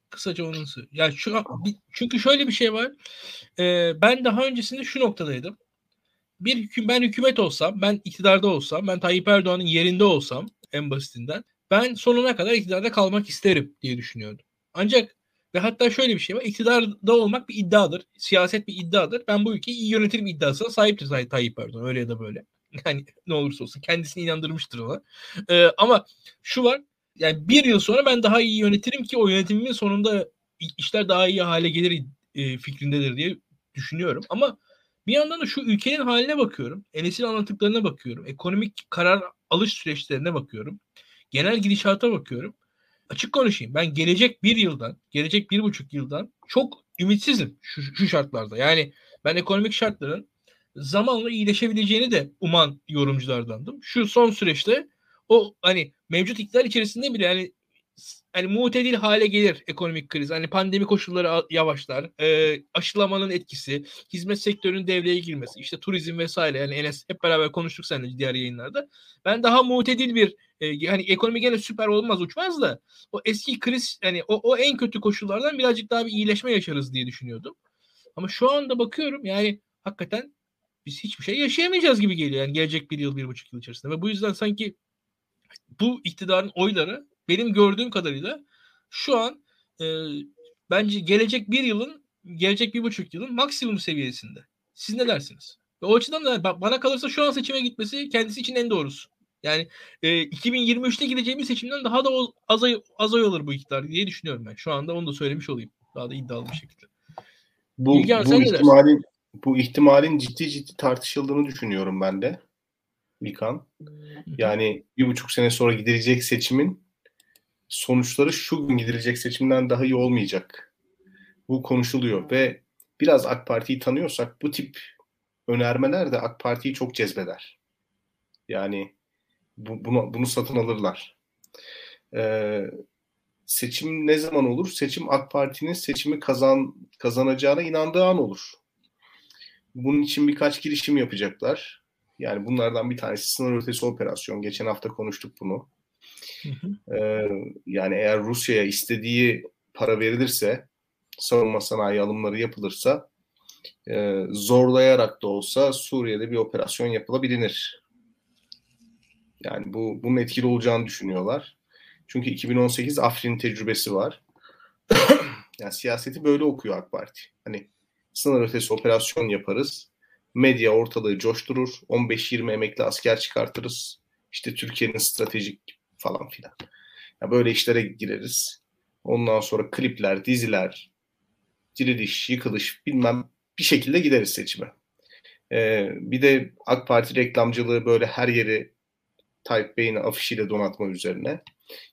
Kısaca onun Ya şu çünkü şöyle bir şey var. Ee, ben daha öncesinde şu noktadaydım. bir hüküm ben hükümet olsam, ben iktidarda olsam, ben Tayyip Erdoğan'ın yerinde olsam en basitinden ben sonuna kadar iktidarda kalmak isterim diye düşünüyordum. Ancak ve hatta şöyle bir şey var. İktidarda olmak bir iddiadır. Siyaset bir iddiadır. Ben bu ülkeyi iyi yönetirim iddiasına sahiptir Tayyip Erdoğan. Öyle ya da böyle. Yani ne olursa olsun kendisini inandırmıştır ona. Ee, ama şu var. Yani bir yıl sonra ben daha iyi yönetirim ki o yönetimimin sonunda işler daha iyi hale gelir e, fikrindedir diye düşünüyorum. Ama bir yandan da şu ülkenin haline bakıyorum. Enes'in anlattıklarına bakıyorum. Ekonomik karar alış süreçlerine bakıyorum. Genel gidişata bakıyorum. Açık konuşayım. Ben gelecek bir yıldan, gelecek bir buçuk yıldan çok ümitsizim şu, şu şartlarda. Yani ben ekonomik şartların zamanla iyileşebileceğini de uman yorumculardandım. Şu son süreçte o hani mevcut iktidar içerisinde bile yani hani mutedil hale gelir ekonomik kriz. Hani pandemi koşulları yavaşlar. E, aşılamanın etkisi, hizmet sektörünün devreye girmesi, işte turizm vesaire. Yani Enes hep beraber konuştuk seninle diğer yayınlarda. Ben daha mutedil bir e, hani ekonomi gene süper olmaz uçmaz da o eski kriz yani o, o en kötü koşullardan birazcık daha bir iyileşme yaşarız diye düşünüyordum. Ama şu anda bakıyorum yani hakikaten biz hiçbir şey yaşayamayacağız gibi geliyor. Yani gelecek bir yıl, bir buçuk yıl içerisinde. Ve bu yüzden sanki bu iktidarın oyları benim gördüğüm kadarıyla şu an e, bence gelecek bir yılın, gelecek bir buçuk yılın maksimum seviyesinde. Siz ne dersiniz? Ve o açıdan da bana kalırsa şu an seçime gitmesi kendisi için en doğrusu. Yani e, 2023'te gideceğimiz seçimden daha da az az ay olur bu iktidar diye düşünüyorum ben. Şu anda onu da söylemiş olayım. Daha da iddialı bir şekilde. Bu, İlgen, bu ihtimalin bu ihtimalin ciddi ciddi tartışıldığını düşünüyorum ben de. Likan. Yani bir buçuk sene sonra gidilecek seçimin sonuçları şu gün gidilecek seçimden daha iyi olmayacak. Bu konuşuluyor ve biraz AK Parti'yi tanıyorsak bu tip önermeler de AK Parti'yi çok cezbeder. Yani bu, bunu, bunu satın alırlar. Ee, seçim ne zaman olur? Seçim AK Parti'nin seçimi kazan kazanacağına inandığı an olur. Bunun için birkaç girişim yapacaklar. Yani bunlardan bir tanesi sınır ötesi operasyon. Geçen hafta konuştuk bunu. Hı hı. Ee, yani eğer Rusya'ya istediği para verilirse, savunma sanayi alımları yapılırsa, e, zorlayarak da olsa Suriye'de bir operasyon yapılabilir. Yani bu bunun etkili olacağını düşünüyorlar. Çünkü 2018 Afrin tecrübesi var. yani siyaseti böyle okuyor AK Parti. Hani sınır ötesi operasyon yaparız. Medya ortalığı coşturur. 15-20 emekli asker çıkartırız. İşte Türkiye'nin stratejik falan filan. Ya böyle işlere gireriz. Ondan sonra klipler, diziler, diriliş, yıkılış bilmem bir şekilde gideriz seçime. Ee, bir de AK Parti reklamcılığı böyle her yeri Tayyip Bey'in afişiyle donatma üzerine.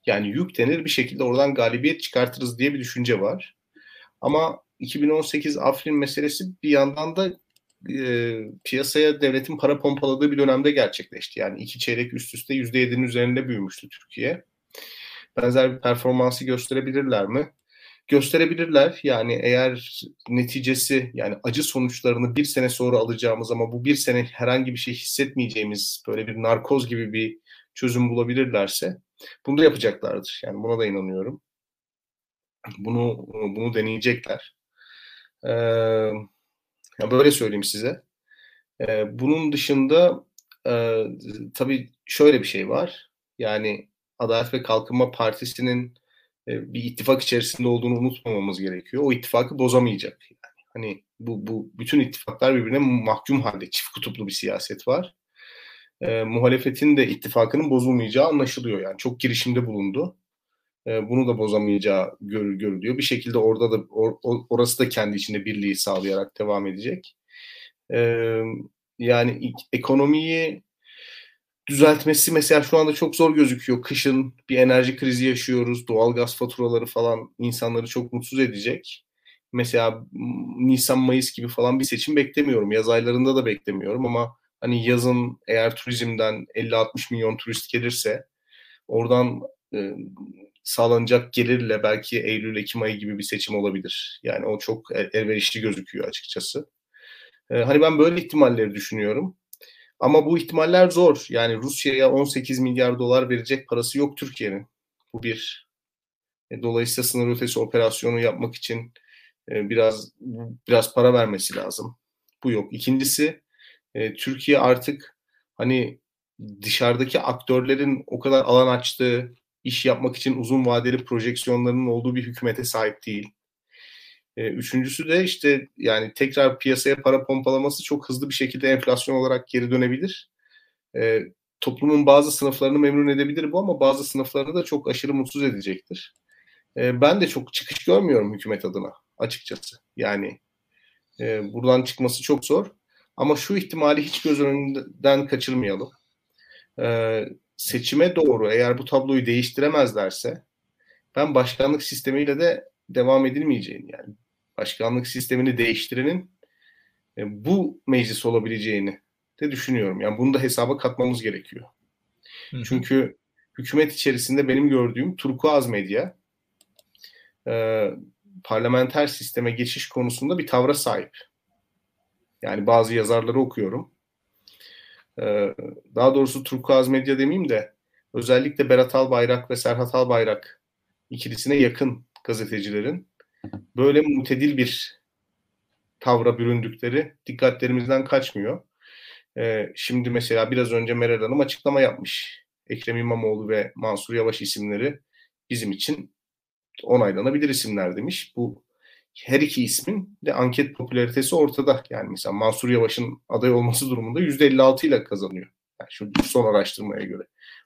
Yani yüklenir bir şekilde oradan galibiyet çıkartırız diye bir düşünce var. Ama 2018 Afrin meselesi bir yandan da e, piyasaya devletin para pompaladığı bir dönemde gerçekleşti. Yani iki çeyrek üst üste %7'nin üzerinde büyümüştü Türkiye. Benzer bir performansı gösterebilirler mi? Gösterebilirler. Yani eğer neticesi yani acı sonuçlarını bir sene sonra alacağımız ama bu bir sene herhangi bir şey hissetmeyeceğimiz böyle bir narkoz gibi bir çözüm bulabilirlerse bunu da yapacaklardır. Yani buna da inanıyorum. Bunu bunu deneyecekler. Ee, yani böyle söyleyeyim size. Ee, bunun dışında e, tabii şöyle bir şey var. Yani Adalet ve Kalkınma Partisi'nin e, bir ittifak içerisinde olduğunu unutmamamız gerekiyor. O ittifakı bozamayacak. Yani hani bu, bu bütün ittifaklar birbirine mahkum halde. Çift kutuplu bir siyaset var. E, muhalefetin de ittifakının bozulmayacağı anlaşılıyor. Yani çok girişimde bulundu. E, bunu da bozamayacağı gör, görülüyor. Bir şekilde orada da or, orası da kendi içinde birliği sağlayarak devam edecek. E, yani ekonomiyi düzeltmesi mesela şu anda çok zor gözüküyor. Kışın bir enerji krizi yaşıyoruz. Doğalgaz faturaları falan insanları çok mutsuz edecek. Mesela Nisan Mayıs gibi falan bir seçim beklemiyorum. Yaz aylarında da beklemiyorum ama hani yazın eğer turizmden 50-60 milyon turist gelirse oradan e, sağlanacak gelirle belki Eylül-Ekim ayı gibi bir seçim olabilir. Yani o çok elverişli gözüküyor açıkçası. Ee, hani ben böyle ihtimalleri düşünüyorum. Ama bu ihtimaller zor. Yani Rusya'ya 18 milyar dolar verecek parası yok Türkiye'nin. Bu bir. E, dolayısıyla sınır ötesi operasyonu yapmak için e, biraz biraz para vermesi lazım. Bu yok. İkincisi e, Türkiye artık hani dışarıdaki aktörlerin o kadar alan açtığı, iş yapmak için uzun vadeli projeksiyonlarının olduğu bir hükümete sahip değil. E, üçüncüsü de işte yani tekrar piyasaya para pompalaması çok hızlı bir şekilde enflasyon olarak geri dönebilir. E, toplumun bazı sınıflarını memnun edebilir bu ama bazı sınıflarını da çok aşırı mutsuz edecektir. E, ben de çok çıkış görmüyorum hükümet adına açıkçası. Yani e, buradan çıkması çok zor. Ama şu ihtimali hiç göz önünden kaçırmayalım. E, seçime doğru eğer bu tabloyu değiştiremezlerse ben başkanlık sistemiyle de devam edilmeyeceğini yani başkanlık sistemini değiştirenin e, bu meclis olabileceğini de düşünüyorum. Yani bunu da hesaba katmamız gerekiyor. Hı. Çünkü hükümet içerisinde benim gördüğüm turkuaz medya e, parlamenter sisteme geçiş konusunda bir tavra sahip. Yani bazı yazarları okuyorum. E, daha doğrusu turkuaz medya demeyeyim de özellikle Berat Albayrak ve Serhat Albayrak ikilisine yakın gazetecilerin böyle mutedil bir tavra büründükleri dikkatlerimizden kaçmıyor. Ee, şimdi mesela biraz önce Meral Hanım açıklama yapmış. Ekrem İmamoğlu ve Mansur Yavaş isimleri bizim için onaylanabilir isimler demiş. Bu her iki ismin de anket popülaritesi ortada. Yani mesela Mansur Yavaş'ın aday olması durumunda %56 ile kazanıyor. Yani şu son araştırmaya göre.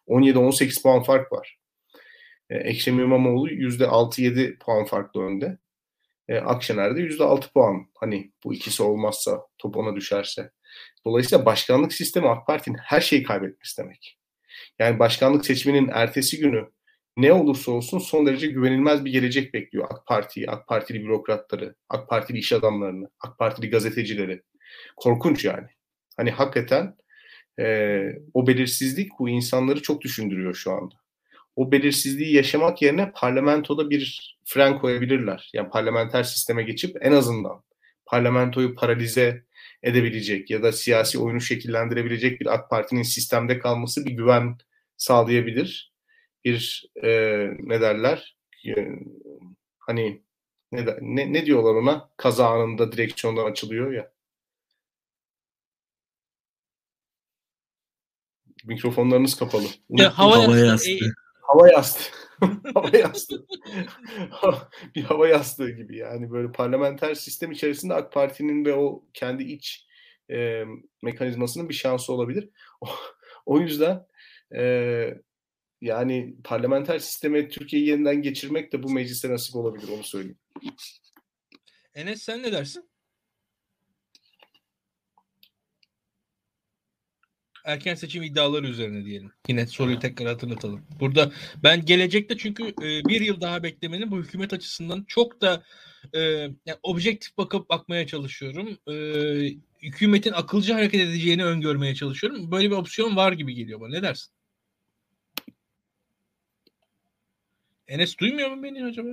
17-18 puan fark var. Ee, Ekrem İmamoğlu %6-7 puan farklı önde. Ee, Akşener'de %6 puan. Hani bu ikisi olmazsa, top ona düşerse. Dolayısıyla başkanlık sistemi AK Parti'nin her şeyi kaybetmesi demek. Yani başkanlık seçiminin ertesi günü ne olursa olsun son derece güvenilmez bir gelecek bekliyor AK Parti'yi, AK Partili bürokratları, AK Partili iş adamlarını, AK Partili gazetecileri. Korkunç yani. Hani hakikaten e, o belirsizlik bu insanları çok düşündürüyor şu anda. O belirsizliği yaşamak yerine parlamentoda bir fren koyabilirler. Yani parlamenter sisteme geçip en azından parlamentoyu paralize edebilecek ya da siyasi oyunu şekillendirebilecek bir AK Parti'nin sistemde kalması bir güven sağlayabilir. Bir e, ne derler e, hani ne, ne, ne diyorlar ona kaza anında direksiyondan açılıyor ya. Mikrofonlarınız kapalı. Ya, hava, hava yastığı. E, hava yastığı. hava yastığı. bir hava yastığı gibi yani böyle parlamenter sistem içerisinde AK Parti'nin ve o kendi iç e, mekanizmasının bir şansı olabilir. O, o yüzden e, yani parlamenter sisteme Türkiye'yi yeniden geçirmek de bu mecliste nasip olabilir onu söyleyeyim. Enes sen ne dersin? erken seçim iddiaları üzerine diyelim. Yine soruyu tekrar hatırlatalım. Burada ben gelecekte çünkü e, bir yıl daha beklemenin bu hükümet açısından çok da e, yani objektif bakıp bakmaya çalışıyorum. E, hükümetin akılcı hareket edeceğini öngörmeye çalışıyorum. Böyle bir opsiyon var gibi geliyor bana. Ne dersin? Enes duymuyor mu beni acaba?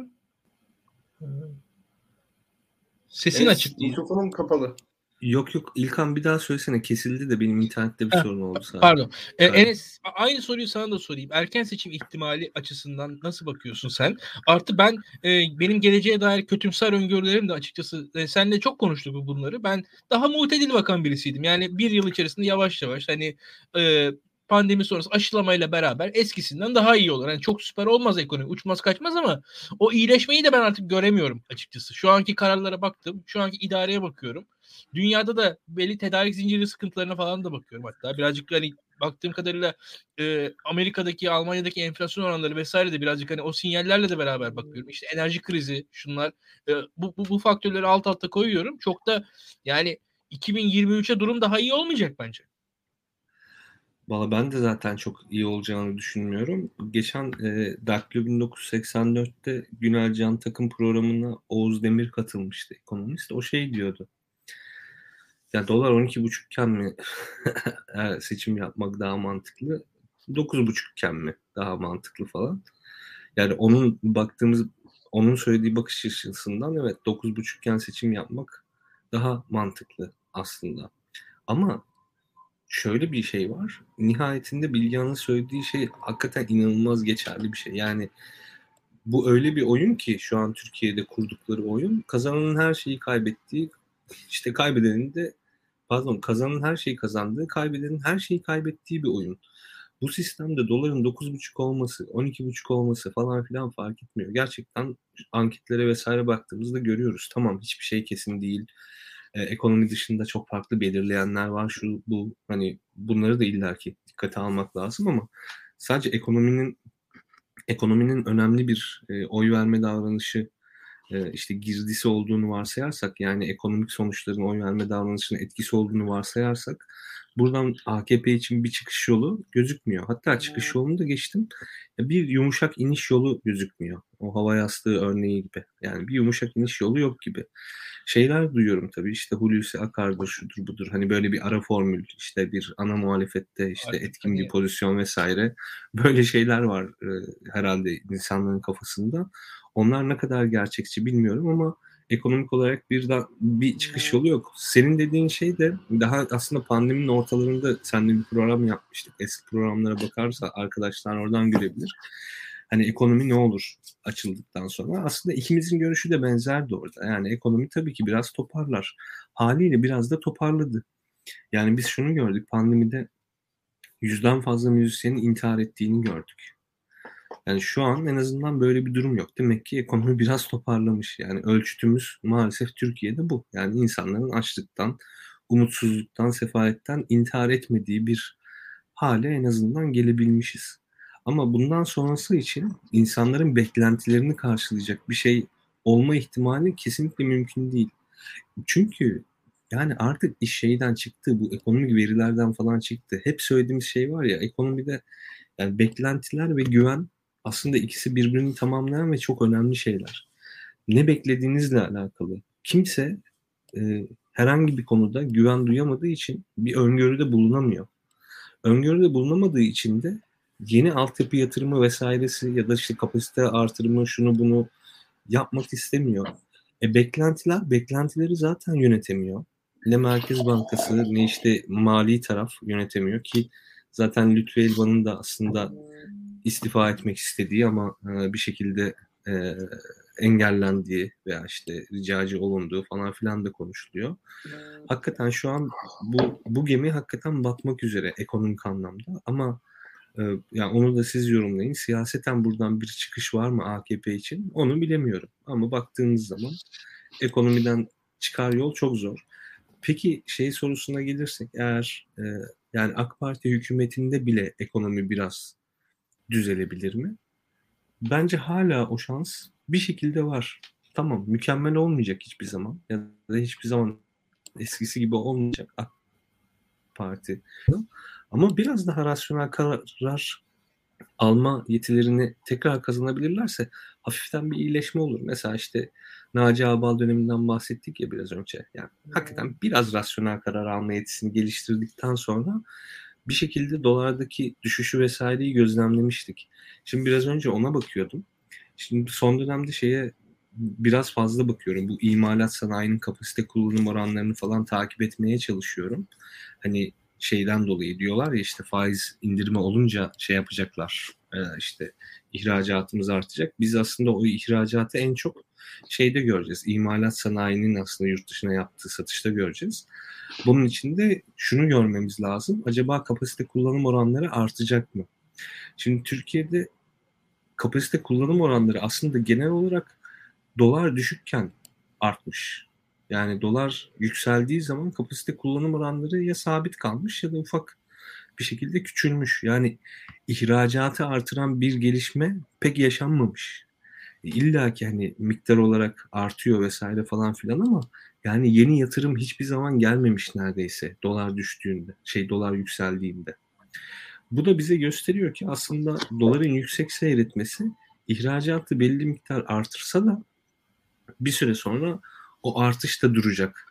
Sesin Enes, açık değil. Mikrofonum kapalı. Yok yok İlkan bir daha söylesene kesildi de benim internette bir ha, sorun oldu sadece. Pardon. Ee, Enes aynı soruyu sana da sorayım. Erken seçim ihtimali açısından nasıl bakıyorsun sen? Artı ben e, benim geleceğe dair kötümser öngörülerim de açıkçası e, seninle çok konuştuk bunları. Ben daha muhtedil bakan birisiydim. Yani bir yıl içerisinde yavaş yavaş hani e, pandemi sonrası aşılamayla beraber eskisinden daha iyi olur. Yani çok süper olmaz ekonomi, uçmaz kaçmaz ama o iyileşmeyi de ben artık göremiyorum açıkçası. Şu anki kararlara baktım, şu anki idareye bakıyorum. Dünyada da belli tedarik zinciri sıkıntılarına falan da bakıyorum hatta. Birazcık hani baktığım kadarıyla e, Amerika'daki, Almanya'daki enflasyon oranları vesaire de birazcık hani o sinyallerle de beraber bakıyorum. İşte enerji krizi, şunlar e, bu, bu, bu faktörleri alt alta koyuyorum. Çok da yani 2023'e durum daha iyi olmayacak bence. Valla ben de zaten çok iyi olacağını düşünmüyorum. Geçen e, Daktilo 1984'te Günel Can Takım programına Oğuz Demir katılmıştı ekonomist. O şey diyordu. Ya dolar 12,5 iken mi seçim yapmak daha mantıklı? 9,5 iken mi daha mantıklı falan? Yani onun baktığımız onun söylediği bakış açısından evet 9,5 iken seçim yapmak daha mantıklı aslında. Ama şöyle bir şey var. Nihayetinde Bilgehan'ın söylediği şey hakikaten inanılmaz geçerli bir şey. Yani bu öyle bir oyun ki şu an Türkiye'de kurdukları oyun kazananın her şeyi kaybettiği işte kaybedenin de pardon kazanan her şeyi kazandığı, kaybedenin her şeyi kaybettiği bir oyun. Bu sistemde doların 9,5 olması, 12,5 olması falan filan fark etmiyor. Gerçekten anketlere vesaire baktığımızda görüyoruz. Tamam hiçbir şey kesin değil. Ee, ekonomi dışında çok farklı belirleyenler var. Şu bu hani bunları da illaki dikkate almak lazım ama sadece ekonominin ekonominin önemli bir e, oy verme davranışı e, işte girdisi olduğunu varsayarsak yani ekonomik sonuçların oy verme davranışının etkisi olduğunu varsayarsak buradan AKP için bir çıkış yolu gözükmüyor. Hatta çıkış yolunu da geçtim. Bir yumuşak iniş yolu gözükmüyor. O hava yastığı örneği gibi. Yani bir yumuşak iniş yolu yok gibi. Şeyler duyuyorum tabii işte Hulusi Akar'dır, şudur budur. Hani böyle bir ara formül, işte bir ana muhalefette işte Artık etkin hani... bir pozisyon vesaire. Böyle şeyler var e, herhalde insanların kafasında. Onlar ne kadar gerçekçi bilmiyorum ama ekonomik olarak bir da bir çıkış yolu yok. Senin dediğin şey de daha aslında pandeminin ortalarında seninle bir program yapmıştık. Eski programlara bakarsa arkadaşlar oradan görebilir. Hani ekonomi ne olur açıldıktan sonra. Aslında ikimizin görüşü de benzerdi orada. Yani ekonomi tabii ki biraz toparlar. Haliyle biraz da toparladı. Yani biz şunu gördük pandemide yüzden fazla müzisyenin intihar ettiğini gördük. Yani şu an en azından böyle bir durum yok. Demek ki ekonomi biraz toparlamış. Yani ölçütümüz maalesef Türkiye'de bu. Yani insanların açlıktan, umutsuzluktan, sefaletten intihar etmediği bir hale en azından gelebilmişiz. Ama bundan sonrası için insanların beklentilerini karşılayacak bir şey olma ihtimali kesinlikle mümkün değil. Çünkü yani artık iş şeyden çıktı, bu ekonomik verilerden falan çıktı. Hep söylediğimiz şey var ya, ekonomide yani beklentiler ve güven aslında ikisi birbirini tamamlayan ve çok önemli şeyler. Ne beklediğinizle alakalı. Kimse e, herhangi bir konuda güven duyamadığı için bir öngörüde bulunamıyor. Öngörüde bulunamadığı için de yeni altyapı yatırımı vesairesi ya da işte kapasite artırımı şunu bunu yapmak istemiyor. E beklentiler, beklentileri zaten yönetemiyor. Ne Merkez Bankası ne işte mali taraf yönetemiyor ki zaten Lütfü Elvan'ın da aslında istifa etmek istediği ama e, bir şekilde e, engellendiği veya işte ricacı olunduğu falan filan da konuşuluyor. Hakikaten şu an bu bu gemi hakikaten batmak üzere ekonomik anlamda ama e, yani onu da siz yorumlayın. Siyaseten buradan bir çıkış var mı AKP için? Onu bilemiyorum. Ama baktığınız zaman ekonomiden çıkar yol çok zor. Peki şey sorusuna gelirsek eğer e, yani AK Parti hükümetinde bile ekonomi biraz düzelebilir mi? Bence hala o şans bir şekilde var. Tamam mükemmel olmayacak hiçbir zaman ya da hiçbir zaman eskisi gibi olmayacak AK Parti. Ama biraz daha rasyonel karar alma yetilerini tekrar kazanabilirlerse hafiften bir iyileşme olur. Mesela işte Naci Abal döneminden bahsettik ya biraz önce. Yani hakikaten biraz rasyonel karar alma yetisini geliştirdikten sonra bir şekilde dolardaki düşüşü vesaireyi gözlemlemiştik. Şimdi biraz önce ona bakıyordum. Şimdi son dönemde şeye biraz fazla bakıyorum. Bu imalat sanayinin kapasite kullanım oranlarını falan takip etmeye çalışıyorum. Hani şeyden dolayı diyorlar ya işte faiz indirme olunca şey yapacaklar. E, işte ihracatımız artacak. Biz aslında o ihracatı en çok şeyde göreceğiz. İmalat sanayinin aslında yurt dışına yaptığı satışta göreceğiz. Bunun için de şunu görmemiz lazım. Acaba kapasite kullanım oranları artacak mı? Şimdi Türkiye'de kapasite kullanım oranları aslında genel olarak dolar düşükken artmış. Yani dolar yükseldiği zaman kapasite kullanım oranları ya sabit kalmış ya da ufak bir şekilde küçülmüş. Yani ihracatı artıran bir gelişme pek yaşanmamış. İlla ki hani miktar olarak artıyor vesaire falan filan ama yani yeni yatırım hiçbir zaman gelmemiş neredeyse dolar düştüğünde, şey dolar yükseldiğinde. Bu da bize gösteriyor ki aslında doların yüksek seyretmesi ihracatı belli miktar artırsa da bir süre sonra o artış da duracak.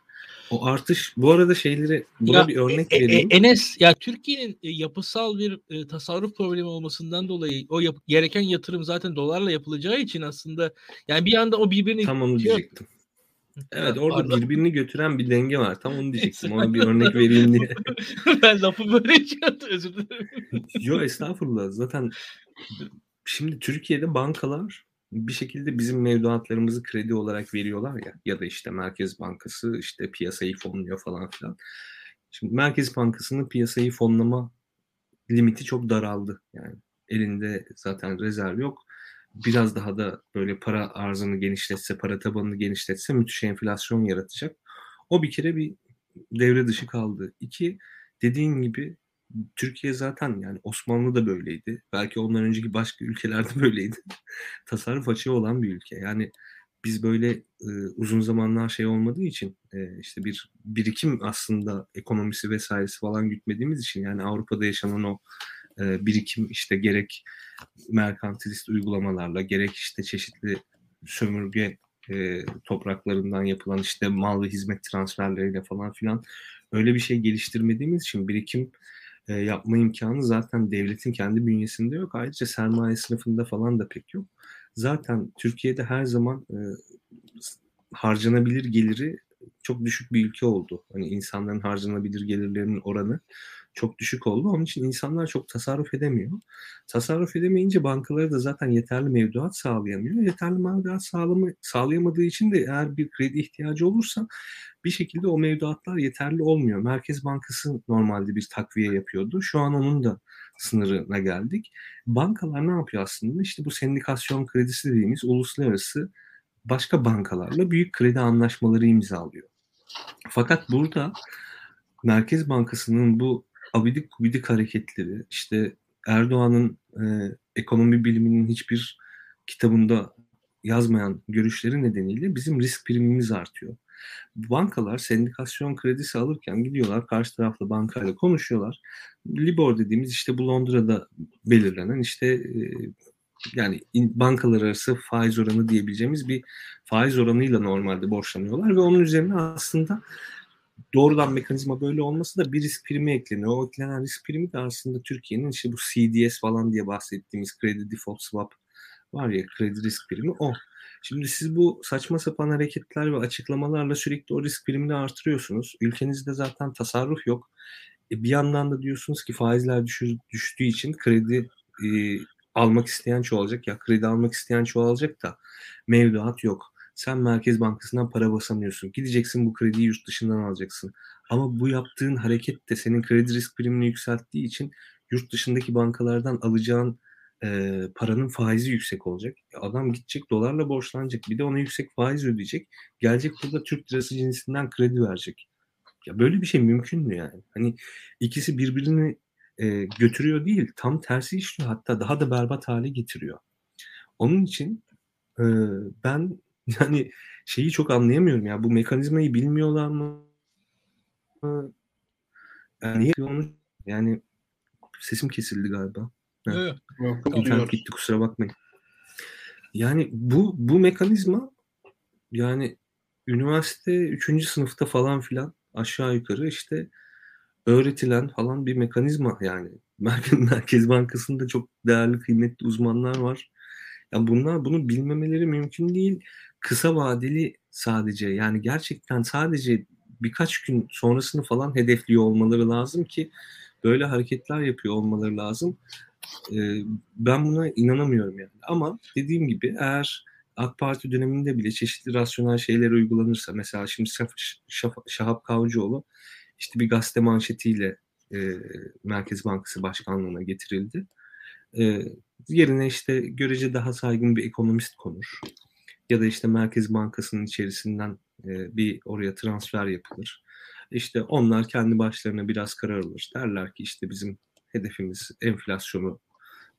O artış bu arada şeyleri buna ya, bir örnek e, vereyim. E, Enes ya Türkiye'nin e, yapısal bir e, tasarruf problemi olmasından dolayı o yap, gereken yatırım zaten dolarla yapılacağı için aslında yani bir anda o birbirini Tam onu diyecektim. Evet orada Pardon. birbirini götüren bir denge var. Tam onu diyecektim. Ona bir örnek vereyim diye. ben lafı böyle çıkarttım. Özür dilerim. Yok estağfurullah. Zaten şimdi Türkiye'de bankalar bir şekilde bizim mevduatlarımızı kredi olarak veriyorlar ya ya da işte Merkez Bankası işte piyasayı fonluyor falan filan. Şimdi Merkez Bankası'nın piyasayı fonlama limiti çok daraldı. Yani elinde zaten rezerv yok. Biraz daha da böyle para arzını genişletse, para tabanını genişletse müthiş enflasyon yaratacak. O bir kere bir devre dışı kaldı. İki, dediğin gibi Türkiye zaten yani Osmanlı da böyleydi. Belki ondan önceki başka ülkelerde böyleydi. Tasarruf açığı olan bir ülke. Yani biz böyle e, uzun zamanlar şey olmadığı için e, işte bir birikim aslında ekonomisi vesairesi falan gütmediğimiz için yani Avrupa'da yaşanan o e, birikim işte gerek merkantilist uygulamalarla gerek işte çeşitli sömürge e, topraklarından yapılan işte mal ve hizmet transferleriyle falan filan öyle bir şey geliştirmediğimiz için birikim e, yapma imkanı zaten devletin kendi bünyesinde yok. Ayrıca sermaye sınıfında falan da pek yok. Zaten Türkiye'de her zaman e, harcanabilir geliri çok düşük bir ülke oldu. Hani insanların harcanabilir gelirlerinin oranı çok düşük oldu. Onun için insanlar çok tasarruf edemiyor. Tasarruf edemeyince bankaları da zaten yeterli mevduat sağlayamıyor. Yeterli mevduat sağlamı, sağlayamadığı için de eğer bir kredi ihtiyacı olursa bir şekilde o mevduatlar yeterli olmuyor. Merkez Bankası normalde bir takviye yapıyordu. Şu an onun da sınırına geldik. Bankalar ne yapıyor aslında? İşte bu sendikasyon kredisi dediğimiz uluslararası başka bankalarla büyük kredi anlaşmaları imzalıyor. Fakat burada Merkez Bankası'nın bu abidik gubidik hareketleri, işte Erdoğan'ın e, ekonomi biliminin hiçbir kitabında yazmayan görüşleri nedeniyle bizim risk primimiz artıyor. Bankalar sendikasyon kredisi alırken gidiyorlar karşı taraflı bankayla konuşuyorlar. Libor dediğimiz işte bu Londra'da belirlenen işte e, yani bankalar arası faiz oranı diyebileceğimiz bir faiz oranıyla normalde borçlanıyorlar ve onun üzerine aslında doğrudan mekanizma böyle olması da bir risk primi ekleniyor. O eklenen risk primi de aslında Türkiye'nin işte bu CDS falan diye bahsettiğimiz kredi default swap var ya kredi risk primi o. Şimdi siz bu saçma sapan hareketler ve açıklamalarla sürekli o risk primini artırıyorsunuz. Ülkenizde zaten tasarruf yok. E bir yandan da diyorsunuz ki faizler düşür, düştüğü için kredi e, almak isteyen çoğalacak. Ya kredi almak isteyen çoğalacak da mevduat yok. Sen Merkez Bankası'ndan para basamıyorsun. Gideceksin bu krediyi yurt dışından alacaksın. Ama bu yaptığın hareket de senin kredi risk primini yükselttiği için yurt dışındaki bankalardan alacağın e, paranın faizi yüksek olacak. Adam gidecek dolarla borçlanacak. Bir de ona yüksek faiz ödeyecek. Gelecek burada Türk lirası cinsinden kredi verecek. Ya böyle bir şey mümkün mü yani? Hani ikisi birbirini e, götürüyor değil, tam tersi işliyor. Hatta daha da berbat hale getiriyor. Onun için e, ben yani şeyi çok anlayamıyorum ya. Bu mekanizmayı bilmiyorlar mı? Yani niye onu yani sesim kesildi galiba. Evet. Yok, İnternet gitti kusura bakmayın. Yani bu bu mekanizma yani üniversite 3. sınıfta falan filan aşağı yukarı işte öğretilen falan bir mekanizma yani. Merkez Bankası'nda çok değerli kıymetli uzmanlar var. Yani bunlar bunu bilmemeleri mümkün değil. Kısa vadeli sadece yani gerçekten sadece birkaç gün sonrasını falan hedefliyor olmaları lazım ki böyle hareketler yapıyor olmaları lazım. Ee, ben buna inanamıyorum yani. Ama dediğim gibi eğer AK Parti döneminde bile çeşitli rasyonel şeyler uygulanırsa mesela şimdi Şahap Kavcıoğlu işte bir gazete manşetiyle e, Merkez Bankası Başkanlığı'na getirildi. E, yerine işte görece daha saygın bir ekonomist konur. Ya da işte Merkez Bankası'nın içerisinden e, bir oraya transfer yapılır. İşte onlar kendi başlarına biraz karar alır. Derler ki işte bizim hedefimiz enflasyonu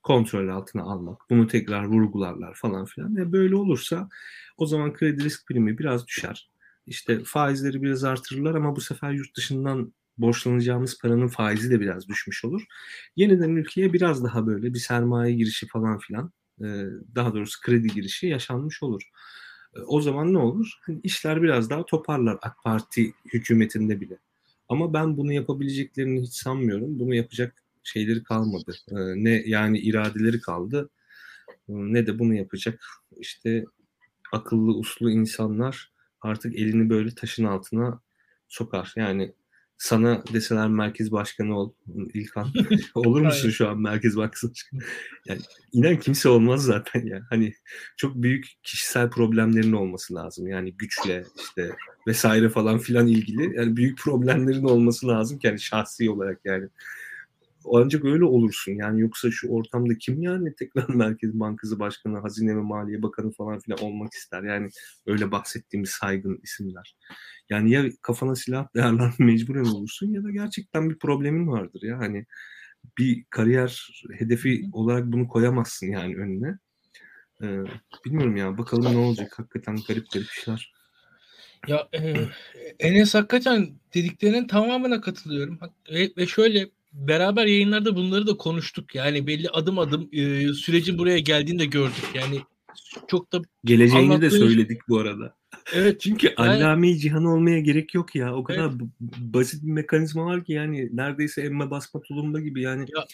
kontrol altına almak. Bunu tekrar vurgularlar falan filan. E böyle olursa o zaman kredi risk primi biraz düşer. İşte faizleri biraz artırırlar ama bu sefer yurt dışından borçlanacağımız paranın faizi de biraz düşmüş olur. Yeniden ülkeye biraz daha böyle bir sermaye girişi falan filan daha doğrusu kredi girişi yaşanmış olur. O zaman ne olur? Hani işler biraz daha toparlar AK Parti hükümetinde bile. Ama ben bunu yapabileceklerini hiç sanmıyorum. Bunu yapacak şeyleri kalmadı. Ne yani iradeleri kaldı ne de bunu yapacak işte akıllı uslu insanlar artık elini böyle taşın altına sokar. Yani sana deseler merkez başkanı ol İlkan. Olur musun şu an merkez başkanı? Yani inan kimse olmaz zaten ya. Hani çok büyük kişisel problemlerin olması lazım. Yani güçle işte vesaire falan filan ilgili. Yani büyük problemlerin olması lazım ki yani şahsi olarak yani. Ancak öyle olursun yani yoksa şu ortamda kim yani tekrar Merkez Bankası Başkanı, Hazine ve Maliye Bakanı falan filan olmak ister. Yani öyle bahsettiğimiz saygın isimler. Yani ya kafana silah değerlen mecburen olursun ya da gerçekten bir problemin vardır ya. Hani bir kariyer hedefi olarak bunu koyamazsın yani önüne. Ee, bilmiyorum ya bakalım ne olacak hakikaten garip garip işler. Ya e, Enes hakikaten dediklerinin tamamına katılıyorum. Ve, ve şöyle beraber yayınlarda bunları da konuştuk. Yani belli adım adım e, sürecin buraya geldiğini de gördük. Yani çok da geleceğini de söyledik bu arada. Evet. Çünkü yani, allame cihan olmaya gerek yok ya. O kadar evet. basit bir mekanizma var ki yani neredeyse emme basma tulumba gibi yani. Ya,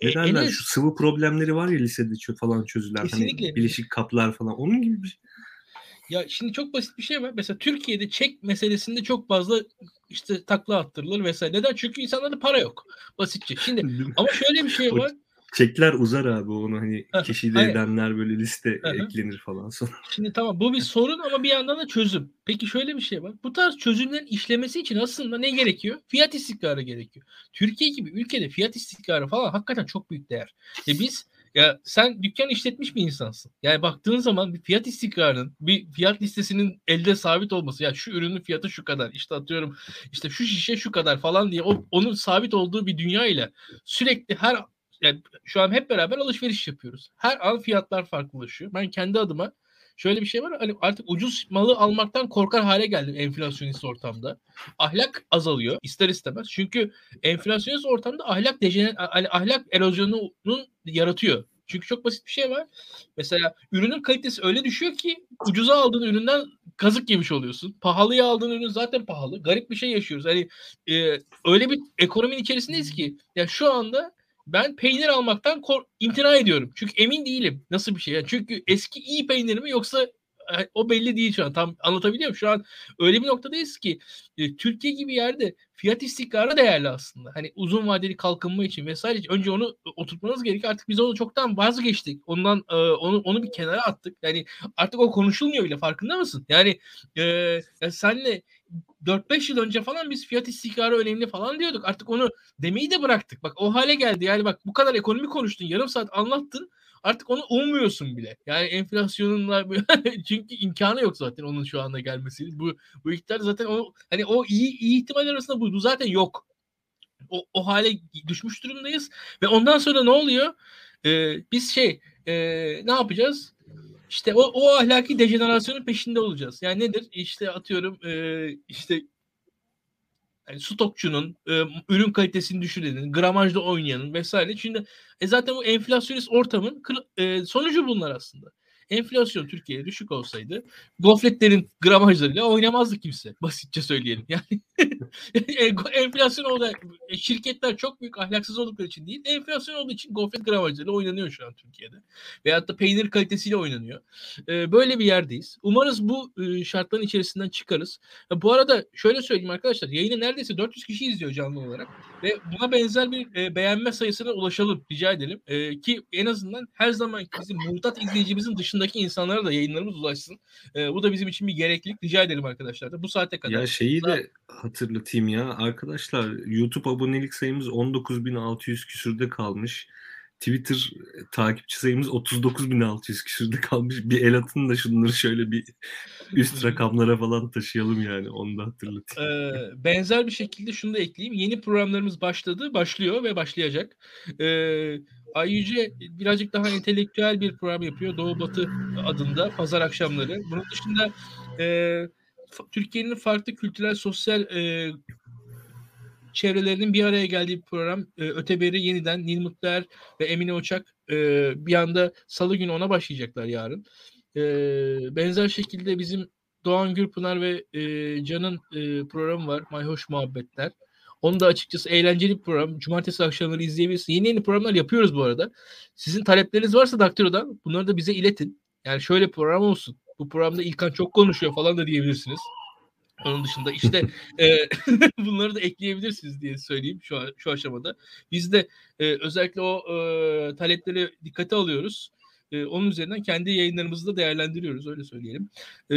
e, ne derler? Şu sıvı problemleri var ya lisede falan çözülen. Hani Kesinlikle. Hani bileşik kaplar falan. Onun gibi bir şey. Ya şimdi çok basit bir şey var. Mesela Türkiye'de çek meselesinde çok fazla işte takla attırılır vesaire. Neden? Çünkü insanlarda para yok. Basitçe. Şimdi ama şöyle bir şey var. Çekler uzar abi onu hani kişi de edenler böyle liste eklenir falan sonra. Şimdi tamam bu bir sorun ama bir yandan da çözüm. Peki şöyle bir şey var. Bu tarz çözümlerin işlemesi için aslında ne gerekiyor? Fiyat istikrarı gerekiyor. Türkiye gibi ülkede fiyat istikrarı falan hakikaten çok büyük değer. Ve biz ya sen dükkan işletmiş bir insansın. Yani baktığın zaman bir fiyat istikrarının, bir fiyat listesinin elde sabit olması. Ya şu ürünün fiyatı şu kadar. İşte atıyorum işte şu şişe şu kadar falan diye o, onun sabit olduğu bir dünya ile sürekli her yani şu an hep beraber alışveriş yapıyoruz. Her an fiyatlar farklılaşıyor. Ben kendi adıma şöyle bir şey var. Hani artık ucuz malı almaktan korkar hale geldim enflasyonist ortamda. Ahlak azalıyor ister istemez. Çünkü enflasyonist ortamda ahlak dejener hani ahlak erozyonunun yaratıyor. Çünkü çok basit bir şey var. Mesela ürünün kalitesi öyle düşüyor ki ucuza aldığın üründen kazık yemiş oluyorsun. Pahalıya aldığın ürün zaten pahalı. Garip bir şey yaşıyoruz. Hani e, öyle bir ekonominin içerisindeyiz ki ya yani şu anda ben peynir almaktan kor- imtina ediyorum. Çünkü emin değilim nasıl bir şey. Yani çünkü eski iyi peynir mi yoksa o belli değil şu an. Tam anlatabiliyor muyum? Şu an öyle bir noktadayız ki e, Türkiye gibi yerde fiyat istikrarı değerli aslında. Hani uzun vadeli kalkınma için vesaire önce onu oturtmanız gerekiyor. Artık biz onu çoktan vazgeçtik. Ondan e, onu onu bir kenara attık. Yani artık o konuşulmuyor bile farkında mısın? Yani e, yani senle 4-5 yıl önce falan biz fiyat istikrarı önemli falan diyorduk. Artık onu demeyi de bıraktık. Bak o hale geldi. Yani bak bu kadar ekonomi konuştun. Yarım saat anlattın. Artık onu ummuyorsun bile. Yani enflasyonunla çünkü imkanı yok zaten onun şu anda gelmesi. Bu bu iktidar zaten o hani o iyi iyi ihtimal arasında bu, bu zaten yok. O, o hale düşmüş durumdayız ve ondan sonra ne oluyor? Ee, biz şey e, ne yapacağız? İşte o, o ahlaki dejenerasyonun peşinde olacağız. Yani nedir? İşte atıyorum e, işte yani stokçunun, e, ürün kalitesini düşürenin, gramajda oynayanın vesaire. Şimdi e, zaten bu enflasyonist ortamın e, sonucu bunlar aslında enflasyon Türkiye'ye düşük olsaydı gofretlerin gramajlarıyla oynamazdı kimse. Basitçe söyleyelim. Yani enflasyon oldu. E, şirketler çok büyük ahlaksız oldukları için değil. Enflasyon olduğu için gofret gramajlarıyla oynanıyor şu an Türkiye'de. Veyahut da peynir kalitesiyle oynanıyor. E, böyle bir yerdeyiz. Umarız bu e, şartların içerisinden çıkarız. Bu arada şöyle söyleyeyim arkadaşlar. Yayını neredeyse 400 kişi izliyor canlı olarak. Ve buna benzer bir beğenme sayısına ulaşalım rica edelim. Ki en azından her zaman bizim muhtat izleyicimizin dışında dışındaki insanlara da yayınlarımız ulaşsın. E, bu da bizim için bir gereklilik. Rica edelim arkadaşlar da bu saate kadar. Ya şeyi de hatırlatayım ya arkadaşlar YouTube abonelik sayımız 19.600 küsürde kalmış. Twitter takipçi sayımız 39.600 küsürde kalmış. Bir el atın da şunları şöyle bir üst rakamlara falan taşıyalım yani. Onu da hatırlatayım. Ee, benzer bir şekilde şunu da ekleyeyim. Yeni programlarımız başladı, başlıyor ve başlayacak. Ee, Ayyüce birazcık daha entelektüel bir program yapıyor. Doğu Batı adında pazar akşamları. Bunun dışında e, Türkiye'nin farklı kültürel, sosyal e, çevrelerinin bir araya geldiği bir program. E, Öteberi yeniden Nil Mutluer ve Emine Uçak e, bir anda salı günü ona başlayacaklar yarın. E, benzer şekilde bizim Doğan Gürpınar ve e, Can'ın e, programı var. Mayhoş Muhabbetler. Onu da açıkçası eğlenceli bir program. Cumartesi akşamları izleyebilirsiniz. Yeni yeni programlar yapıyoruz bu arada. Sizin talepleriniz varsa Daktilo'dan bunları da bize iletin. Yani şöyle program olsun. Bu programda İlkan çok konuşuyor falan da diyebilirsiniz. Onun dışında işte e, bunları da ekleyebilirsiniz diye söyleyeyim şu şu aşamada. Biz de e, özellikle o e, talepleri dikkate alıyoruz. E, onun üzerinden kendi yayınlarımızı da değerlendiriyoruz öyle söyleyelim. E,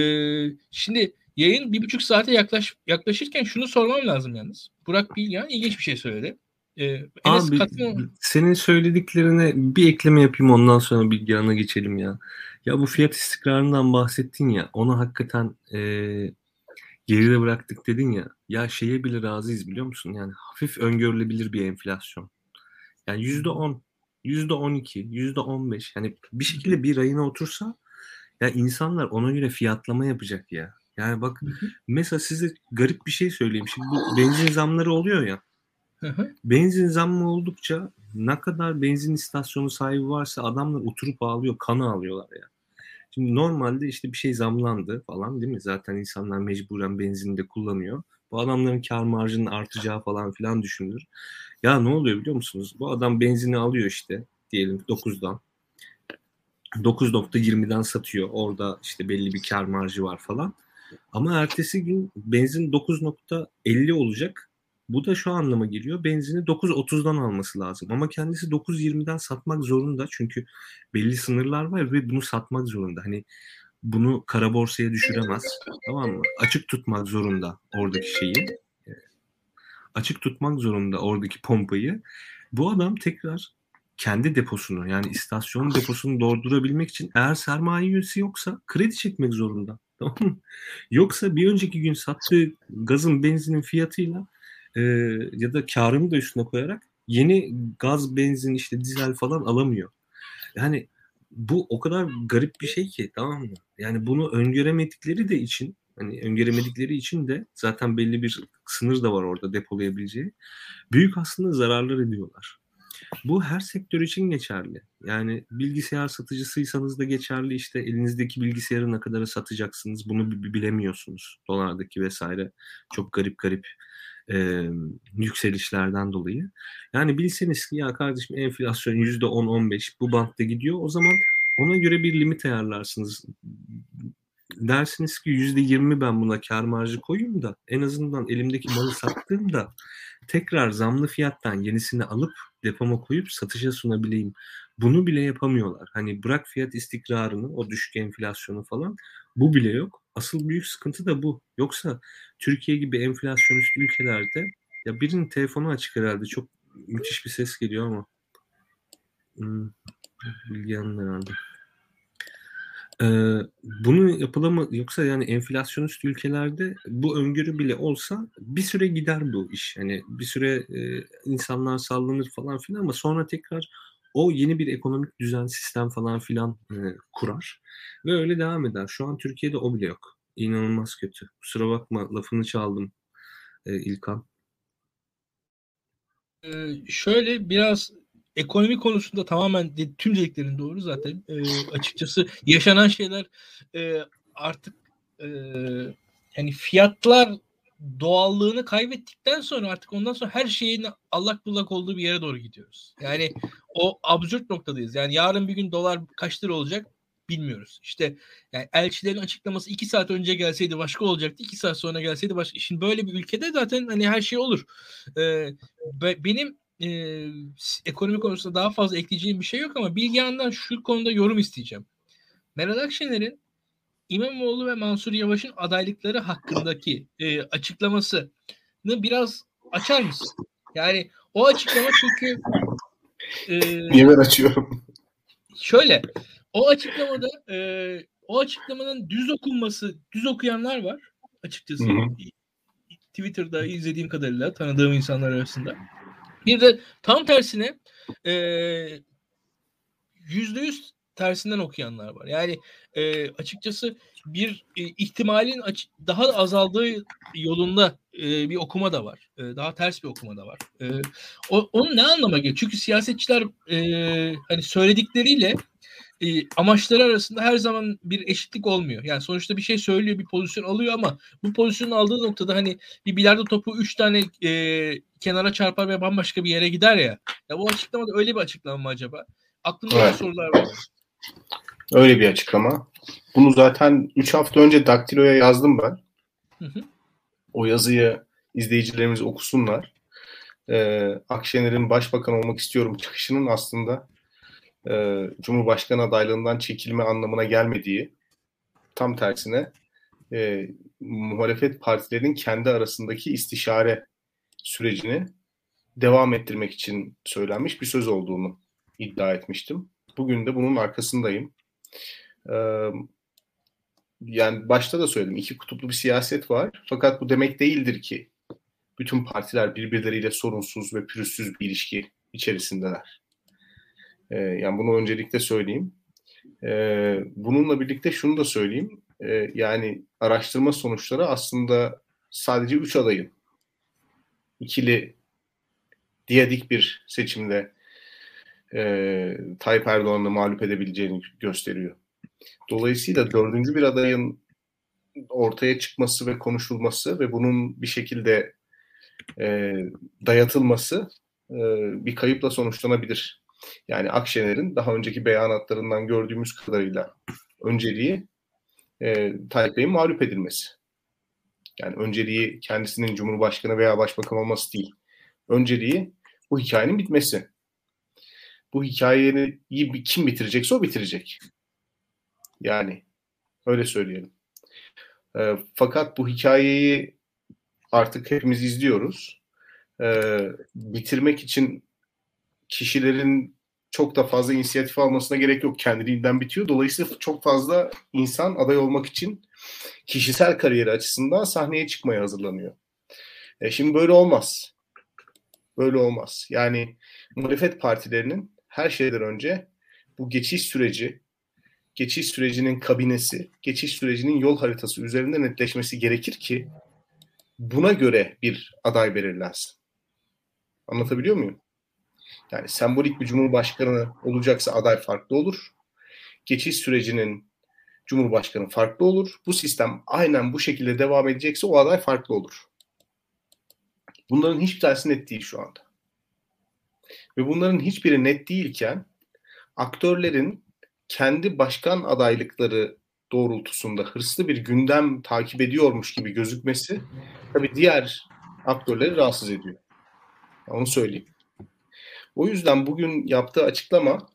şimdi yayın bir buçuk saate yaklaş, yaklaşırken şunu sormam lazım yalnız. Burak Bilgen ilginç bir şey söyledi. Ee, Abi katma... senin söylediklerine bir ekleme yapayım ondan sonra Bilgehan'a geçelim ya. Ya bu fiyat istikrarından bahsettin ya onu hakikaten e, geride bıraktık dedin ya. Ya şeye bile razıyız biliyor musun? Yani hafif öngörülebilir bir enflasyon. Yani yüzde on, yüzde on iki, yüzde on beş. Yani bir şekilde bir ayına otursa ya insanlar ona göre fiyatlama yapacak ya. Yani bak mesela size garip bir şey söyleyeyim. Şimdi bu benzin zamları oluyor ya. Benzin zammı oldukça ne kadar benzin istasyonu sahibi varsa adamlar oturup ağlıyor, kanı alıyorlar ya. Şimdi normalde işte bir şey zamlandı falan değil mi? Zaten insanlar mecburen benzini de kullanıyor. Bu adamların kar marjının artacağı falan filan düşünülür. Ya ne oluyor biliyor musunuz? Bu adam benzini alıyor işte diyelim 9'dan. 9.20'den satıyor. Orada işte belli bir kar marjı var falan. Ama ertesi gün benzin 9.50 olacak. Bu da şu anlama geliyor. Benzini 9.30'dan alması lazım. Ama kendisi 9.20'den satmak zorunda. Çünkü belli sınırlar var ve bunu satmak zorunda. Hani bunu kara borsaya düşüremez. Tamam mı? Açık tutmak zorunda oradaki şeyi. Açık tutmak zorunda oradaki pompayı. Bu adam tekrar kendi deposunu yani istasyon deposunu doldurabilmek için eğer sermaye üyesi yoksa kredi çekmek zorunda. Tamam mı? Yoksa bir önceki gün sattığı gazın benzinin fiyatıyla e, ya da karını da üstüne koyarak yeni gaz, benzin, işte dizel falan alamıyor. Yani bu o kadar garip bir şey ki tamam mı? Yani bunu öngöremedikleri de için hani öngöremedikleri için de zaten belli bir sınır da var orada depolayabileceği. Büyük aslında zararlar ediyorlar. Bu her sektör için geçerli. Yani bilgisayar satıcısıysanız da geçerli. İşte elinizdeki bilgisayarı ne kadara satacaksınız bunu bilemiyorsunuz. Dolardaki vesaire çok garip garip e, yükselişlerden dolayı. Yani bilseniz ki ya kardeşim enflasyon %10-15 bu bantta gidiyor. O zaman ona göre bir limit ayarlarsınız. Dersiniz ki %20 ben buna kar marjı koyayım da en azından elimdeki malı sattığımda tekrar zamlı fiyattan yenisini alıp depoma koyup satışa sunabileyim. Bunu bile yapamıyorlar. Hani bırak fiyat istikrarını, o düşük enflasyonu falan bu bile yok. Asıl büyük sıkıntı da bu. Yoksa Türkiye gibi enflasyonist ülkelerde ya birinin telefonu açık herhalde. Çok müthiş bir ses geliyor ama. Hmm, Bilgehan'ın herhalde. Ee, bunu yapılama yoksa yani enflasyonist ülkelerde bu öngörü bile olsa bir süre gider bu iş. Yani bir süre e, insanlar sallanır falan filan ama sonra tekrar o yeni bir ekonomik düzen sistem falan filan e, kurar ve öyle devam eder. Şu an Türkiye'de o bile yok. İnanılmaz kötü. Kusura bakma lafını çaldım e, İlkan. Ee, şöyle biraz ekonomi konusunda tamamen tüm dediklerin doğru zaten. E, açıkçası yaşanan şeyler e, artık e, yani fiyatlar doğallığını kaybettikten sonra artık ondan sonra her şeyin allak bullak olduğu bir yere doğru gidiyoruz. Yani o absürt noktadayız. Yani yarın bir gün dolar kaç lira olacak bilmiyoruz. İşte yani elçilerin açıklaması iki saat önce gelseydi başka olacaktı. iki saat sonra gelseydi başka. Şimdi böyle bir ülkede zaten hani her şey olur. Ee, benim e, ekonomi konusunda daha fazla ekleyeceğim bir şey yok ama Bilgehan'dan şu konuda yorum isteyeceğim. Meral Akşener'in İmamoğlu ve Mansur Yavaş'ın adaylıkları hakkındaki e, açıklamasını biraz açar mısın? Yani o açıklama çünkü e, Niye ben açıyorum? Şöyle o açıklamada e, o açıklamanın düz okunması, düz okuyanlar var açıkçası. Hı hı. Twitter'da izlediğim kadarıyla tanıdığım insanlar arasında. Bir de tam tersine yüzde yüz tersinden okuyanlar var. Yani e, açıkçası bir e, ihtimalin aç- daha azaldığı yolunda e, bir okuma da var. E, daha ters bir okuma da var. E, o, onun ne anlama geliyor? Çünkü siyasetçiler e, hani söyledikleriyle e, amaçları arasında her zaman bir eşitlik olmuyor. Yani sonuçta bir şey söylüyor, bir pozisyon alıyor ama bu pozisyonu aldığı noktada hani bir bilardo topu üç tane e, kenara çarpar ve bambaşka bir yere gider ya. Ya bu açıklamada öyle bir açıklama mı acaba? Aklımda evet. sorular var. Öyle bir açıklama. Bunu zaten 3 hafta önce Daktilo'ya yazdım ben. Hı hı. o yazıyı izleyicilerimiz okusunlar. Ee, Akşener'in başbakan olmak istiyorum çıkışının aslında e, Cumhurbaşkanı adaylığından çekilme anlamına gelmediği tam tersine e, muhalefet partilerinin kendi arasındaki istişare sürecini devam ettirmek için söylenmiş bir söz olduğunu iddia etmiştim. Bugün de bunun arkasındayım. Ee, yani başta da söyledim iki kutuplu bir siyaset var. Fakat bu demek değildir ki bütün partiler birbirleriyle sorunsuz ve pürüzsüz bir ilişki içerisindeler. Ee, yani bunu öncelikle söyleyeyim. Ee, bununla birlikte şunu da söyleyeyim. Ee, yani araştırma sonuçları aslında sadece üç adayın ikili diyadik bir seçimde e, Tayyip Erdoğan'ı mağlup edebileceğini gösteriyor. Dolayısıyla dördüncü bir adayın ortaya çıkması ve konuşulması ve bunun bir şekilde e, dayatılması e, bir kayıpla sonuçlanabilir. Yani Akşener'in daha önceki beyanatlarından gördüğümüz kadarıyla önceliği e, Tayyip Bey'in mağlup edilmesi. Yani önceliği kendisinin Cumhurbaşkanı veya Başbakan olması değil. Önceliği bu hikayenin bitmesi. Bu hikayeyi kim bitirecekse o bitirecek. Yani öyle söyleyelim. E, fakat bu hikayeyi artık hepimiz izliyoruz. E, bitirmek için kişilerin çok da fazla inisiyatif almasına gerek yok. Kendiliğinden bitiyor. Dolayısıyla çok fazla insan aday olmak için kişisel kariyeri açısından sahneye çıkmaya hazırlanıyor. E şimdi böyle olmaz. Böyle olmaz. Yani muhalefet partilerinin her şeyden önce bu geçiş süreci, geçiş sürecinin kabinesi, geçiş sürecinin yol haritası üzerinde netleşmesi gerekir ki buna göre bir aday belirlensin. Anlatabiliyor muyum? Yani sembolik bir cumhurbaşkanı olacaksa aday farklı olur. Geçiş sürecinin cumhurbaşkanı farklı olur. Bu sistem aynen bu şekilde devam edecekse o aday farklı olur. Bunların hiçbir tanesi net değil şu anda. Ve bunların hiçbiri net değilken aktörlerin kendi başkan adaylıkları doğrultusunda hırslı bir gündem takip ediyormuş gibi gözükmesi tabii diğer aktörleri rahatsız ediyor. Onu söyleyeyim. O yüzden bugün yaptığı açıklama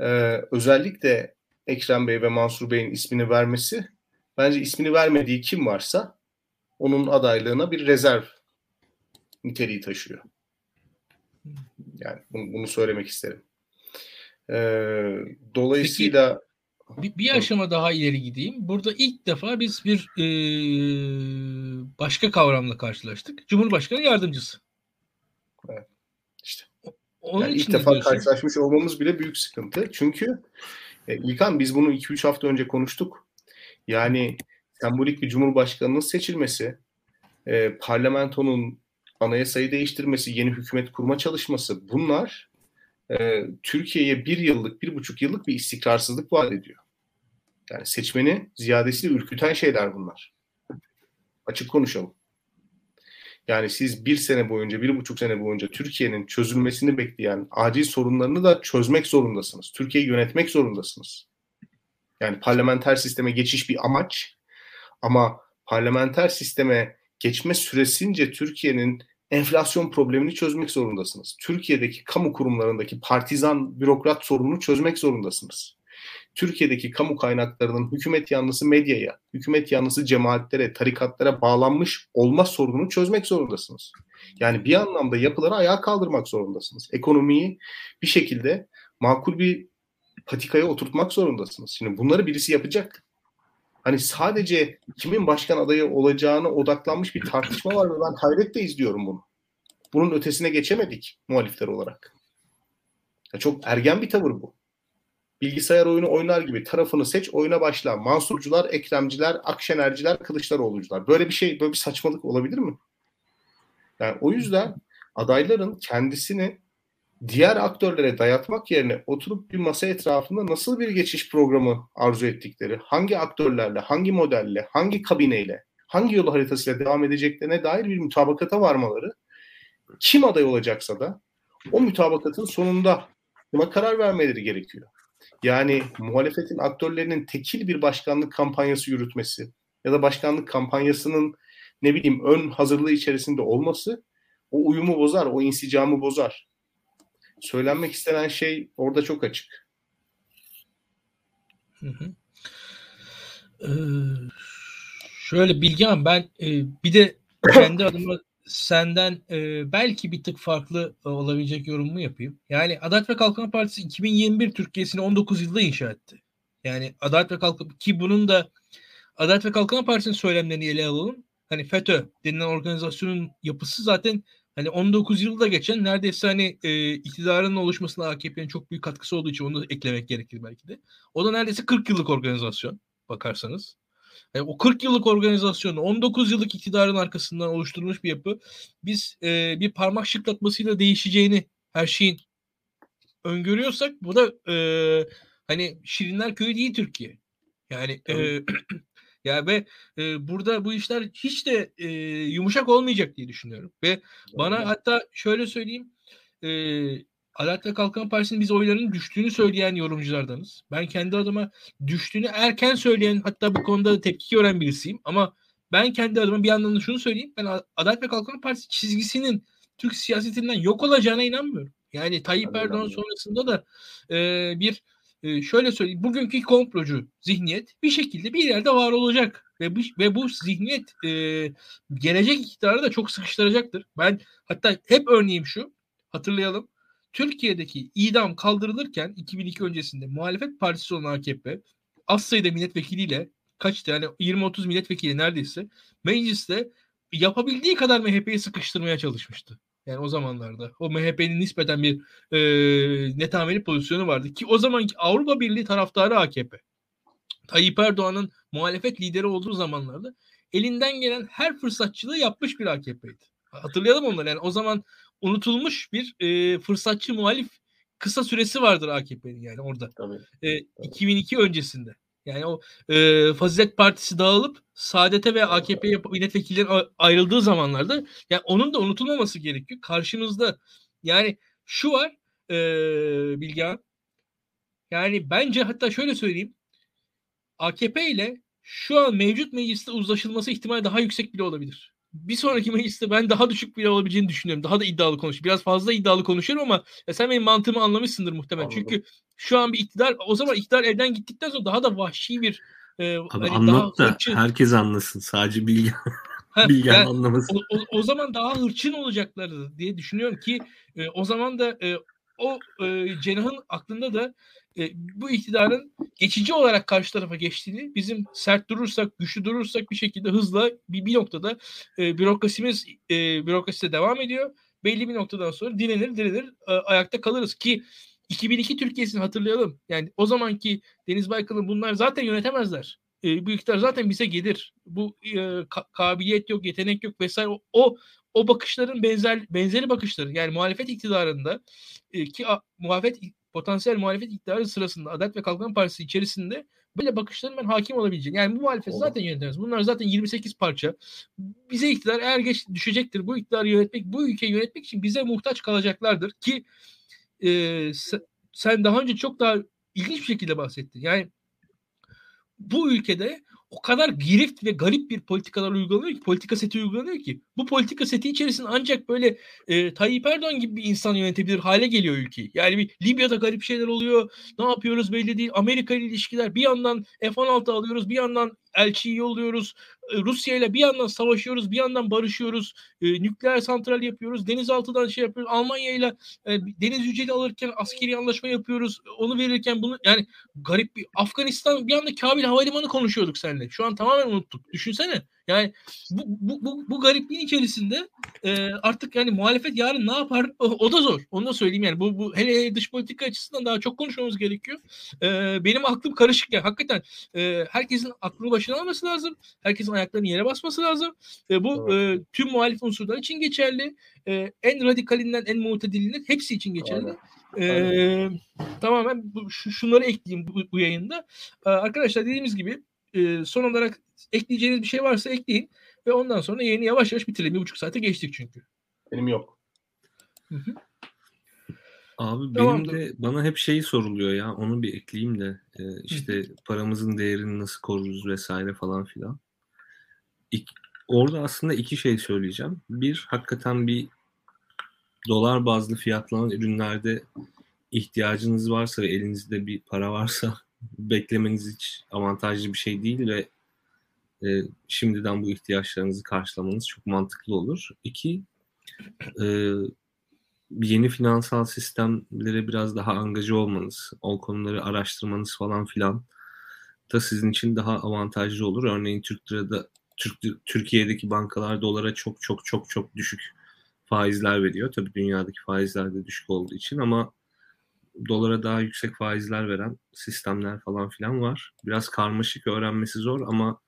e, özellikle Ekrem Bey ve Mansur Bey'in ismini vermesi bence ismini vermediği kim varsa onun adaylığına bir rezerv niteliği taşıyor. Yani bunu, bunu söylemek isterim. Ee, dolayısıyla Peki, bir, bir aşama daha ileri gideyim. Burada ilk defa biz bir e, başka kavramla karşılaştık. Cumhurbaşkanı yardımcısı. Evet. İşte. Onun yani ilk defa diyorsun. karşılaşmış olmamız bile büyük sıkıntı. Çünkü e, İlkan biz bunu 2-3 hafta önce konuştuk. Yani sembolik bir cumhurbaşkanının seçilmesi, e, parlamentonun anayasayı değiştirmesi, yeni hükümet kurma çalışması bunlar e, Türkiye'ye bir yıllık, bir buçuk yıllık bir istikrarsızlık vaat ediyor. Yani seçmeni ziyadesiyle ürküten şeyler bunlar. Açık konuşalım. Yani siz bir sene boyunca, bir buçuk sene boyunca Türkiye'nin çözülmesini bekleyen acil sorunlarını da çözmek zorundasınız. Türkiye'yi yönetmek zorundasınız. Yani parlamenter sisteme geçiş bir amaç ama parlamenter sisteme geçme süresince Türkiye'nin enflasyon problemini çözmek zorundasınız. Türkiye'deki kamu kurumlarındaki partizan bürokrat sorununu çözmek zorundasınız. Türkiye'deki kamu kaynaklarının hükümet yanlısı medyaya, hükümet yanlısı cemaatlere, tarikatlara bağlanmış olma sorununu çözmek zorundasınız. Yani bir anlamda yapıları ayağa kaldırmak zorundasınız. Ekonomiyi bir şekilde makul bir patikaya oturtmak zorundasınız. Şimdi bunları birisi yapacak. Hani sadece kimin başkan adayı olacağına odaklanmış bir tartışma var ve ben hayretle izliyorum bunu. Bunun ötesine geçemedik muhalifler olarak. Ya çok ergen bir tavır bu bilgisayar oyunu oynar gibi tarafını seç oyuna başla. Mansurcular, Ekremciler, Akşenerciler, Kılıçdaroğlucular. Böyle bir şey, böyle bir saçmalık olabilir mi? Yani o yüzden adayların kendisini diğer aktörlere dayatmak yerine oturup bir masa etrafında nasıl bir geçiş programı arzu ettikleri, hangi aktörlerle, hangi modelle, hangi kabineyle, hangi yol haritasıyla devam edeceklerine dair bir mutabakata varmaları, kim aday olacaksa da o mutabakatın sonunda buna karar vermeleri gerekiyor. Yani muhalefetin aktörlerinin tekil bir başkanlık kampanyası yürütmesi ya da başkanlık kampanyasının ne bileyim ön hazırlığı içerisinde olması o uyumu bozar, o insicamı bozar. Söylenmek istenen şey orada çok açık. Hı hı. Ee, şöyle Bilgehan ben e, bir de kendi adıma senden e, belki bir tık farklı e, olabilecek yorumumu yapayım. Yani Adalet ve Kalkınma Partisi 2021 Türkiye'sini 19 yılda inşa etti. Yani Adalet ve Kalkınma ki bunun da Adalet ve Kalkınma Partisi'nin söylemlerini ele alalım. Hani FETÖ denilen organizasyonun yapısı zaten hani 19 yılda geçen neredeyse hani e, iktidarın oluşmasına AKP'nin çok büyük katkısı olduğu için onu da eklemek gerekir belki de. O da neredeyse 40 yıllık organizasyon bakarsanız. Yani o 40 yıllık organizasyonu 19 yıllık iktidarın arkasından oluşturulmuş bir yapı. Biz e, bir parmak şıklatmasıyla değişeceğini her şeyin öngörüyorsak bu da e, hani Şirinler Köyü değil Türkiye. Yani e, ya ve e, burada bu işler hiç de e, yumuşak olmayacak diye düşünüyorum. Ve bana hatta şöyle söyleyeyim e, Adalet ve Kalkınma Partisi'nin biz oylarının düştüğünü söyleyen yorumculardanız. Ben kendi adıma düştüğünü erken söyleyen hatta bu konuda tepki gören birisiyim. Ama ben kendi adıma bir yandan da şunu söyleyeyim. Ben Adalet ve Kalkınma Partisi çizgisinin Türk siyasetinden yok olacağına inanmıyorum. Yani Tayyip Erdoğan sonrasında da e, bir e, şöyle söyleyeyim. Bugünkü komplocu zihniyet bir şekilde bir yerde var olacak. Ve bu, ve bu zihniyet e, gelecek iktidarı da çok sıkıştıracaktır. Ben hatta hep örneğim şu. Hatırlayalım. Türkiye'deki idam kaldırılırken 2002 öncesinde muhalefet partisi olan AKP az sayıda milletvekiliyle kaç tane 20-30 milletvekili neredeyse mecliste yapabildiği kadar MHP'yi sıkıştırmaya çalışmıştı. Yani o zamanlarda. O MHP'nin nispeten bir e, netameli pozisyonu vardı. Ki o zamanki Avrupa Birliği taraftarı AKP. Tayyip Erdoğan'ın muhalefet lideri olduğu zamanlarda elinden gelen her fırsatçılığı yapmış bir AKP'ydi. Hatırlayalım onları. Yani o zaman unutulmuş bir e, fırsatçı muhalif kısa süresi vardır AKP'nin yani orada. Tabii, e, tabii. 2002 öncesinde. Yani o e, Fazilet Partisi dağılıp Saadet'e ve AKP'ye milletvekillerin ayrıldığı zamanlarda yani onun da unutulmaması gerekiyor. Karşımızda yani şu var e, Bilgehan yani bence hatta şöyle söyleyeyim. AKP ile şu an mevcut mecliste uzlaşılması ihtimali daha yüksek bile olabilir bir sonraki mecliste ben daha düşük bile olabileceğini düşünüyorum. Daha da iddialı konuş. Biraz fazla iddialı konuşuyorum ama ya sen benim mantığımı anlamışsındır muhtemelen. Anladım. Çünkü şu an bir iktidar o zaman iktidar elden gittikten sonra daha da vahşi bir e, Abi hani anlat da hırçın. herkes anlasın. Sadece bilgi bilgen yani, anlamasın. O, o, o zaman daha hırçın olacakları diye düşünüyorum ki e, o zaman da e, o e, Cenah'ın aklında da e, bu iktidarın geçici olarak karşı tarafa geçtiğini, bizim sert durursak, güçlü durursak bir şekilde hızla bir, bir noktada e, bürokrasimiz e, bürokraside devam ediyor. Belli bir noktadan sonra direnir, direnir, e, ayakta kalırız ki 2002 Türkiye'sini hatırlayalım. Yani o zamanki Deniz Baykal'ın bunlar zaten yönetemezler. E, bu iktidar zaten bize gelir. Bu e, ka- kabiliyet yok, yetenek yok vesaire. O, o o bakışların benzer benzeri bakışları yani muhalefet iktidarında e, ki a, muhalefet potansiyel muhalefet iktidarı sırasında Adalet ve Kalkınma Partisi içerisinde böyle bakışların ben hakim olabileceğim. Yani bu muhalefet zaten yönetemez. Bunlar zaten 28 parça. Bize iktidar eğer geç düşecektir. Bu iktidarı yönetmek, bu ülkeyi yönetmek için bize muhtaç kalacaklardır ki e, sen daha önce çok daha ilginç bir şekilde bahsettin. Yani bu ülkede o kadar girift ve garip bir politikalar uygulanıyor ki, politika seti uygulanıyor ki. Bu politika seti içerisinde ancak böyle e, Tayyip Erdoğan gibi bir insan yönetebilir hale geliyor ülkeyi. Yani bir Libya'da garip şeyler oluyor. Ne yapıyoruz belli değil. Amerika ile ilişkiler bir yandan F-16 alıyoruz, bir yandan elçiyi yolluyoruz. E, Rusya ile bir yandan savaşıyoruz, bir yandan barışıyoruz. E, nükleer santral yapıyoruz. Denizaltıdan şey yapıyoruz. Almanya ile e, deniz yüceli alırken askeri anlaşma yapıyoruz. Onu verirken bunu yani garip bir Afganistan bir anda Kabil Havalimanı konuşuyorduk seninle. Şu an tamamen unuttuk. Düşünsene. Yani bu, bu, bu, bu garipliğin içerisinde e, artık yani muhalefet yarın ne yapar o, o da zor. Onu da söyleyeyim yani. Bu, bu hele, hele dış politika açısından daha çok konuşmamız gerekiyor. E, benim aklım karışık ya. Hakikaten e, herkesin aklını başına alması lazım. Herkesin ayaklarını yere basması lazım. E, bu e, tüm muhalif unsurlar için geçerli. E, en radikalinden en muhtedilinden hepsi için geçerli. E, tamamen bu, şunları ekleyeyim bu, bu yayında. E, arkadaşlar dediğimiz gibi e, son olarak ekleyeceğiniz bir şey varsa ekleyin ve ondan sonra yayını yavaş yavaş bitirelim. Bir buçuk saate geçtik çünkü. Benim yok. Abi Tamamdır. benim de bana hep şey soruluyor ya onu bir ekleyeyim de e, işte Hı. paramızın değerini nasıl koruruz vesaire falan filan. İk, orada aslında iki şey söyleyeceğim. Bir, hakikaten bir dolar bazlı fiyatlanan ürünlerde ihtiyacınız varsa ve elinizde bir para varsa beklemeniz hiç avantajlı bir şey değil ve e, şimdiden bu ihtiyaçlarınızı karşılamanız çok mantıklı olur. İki, e, yeni finansal sistemlere biraz daha angaja olmanız, o konuları araştırmanız falan filan da sizin için daha avantajlı olur. Örneğin Türk lirada Türk, Türkiye'deki bankalar dolara çok çok çok çok düşük faizler veriyor. Tabii dünyadaki faizler de düşük olduğu için ama dolara daha yüksek faizler veren sistemler falan filan var. Biraz karmaşık öğrenmesi zor ama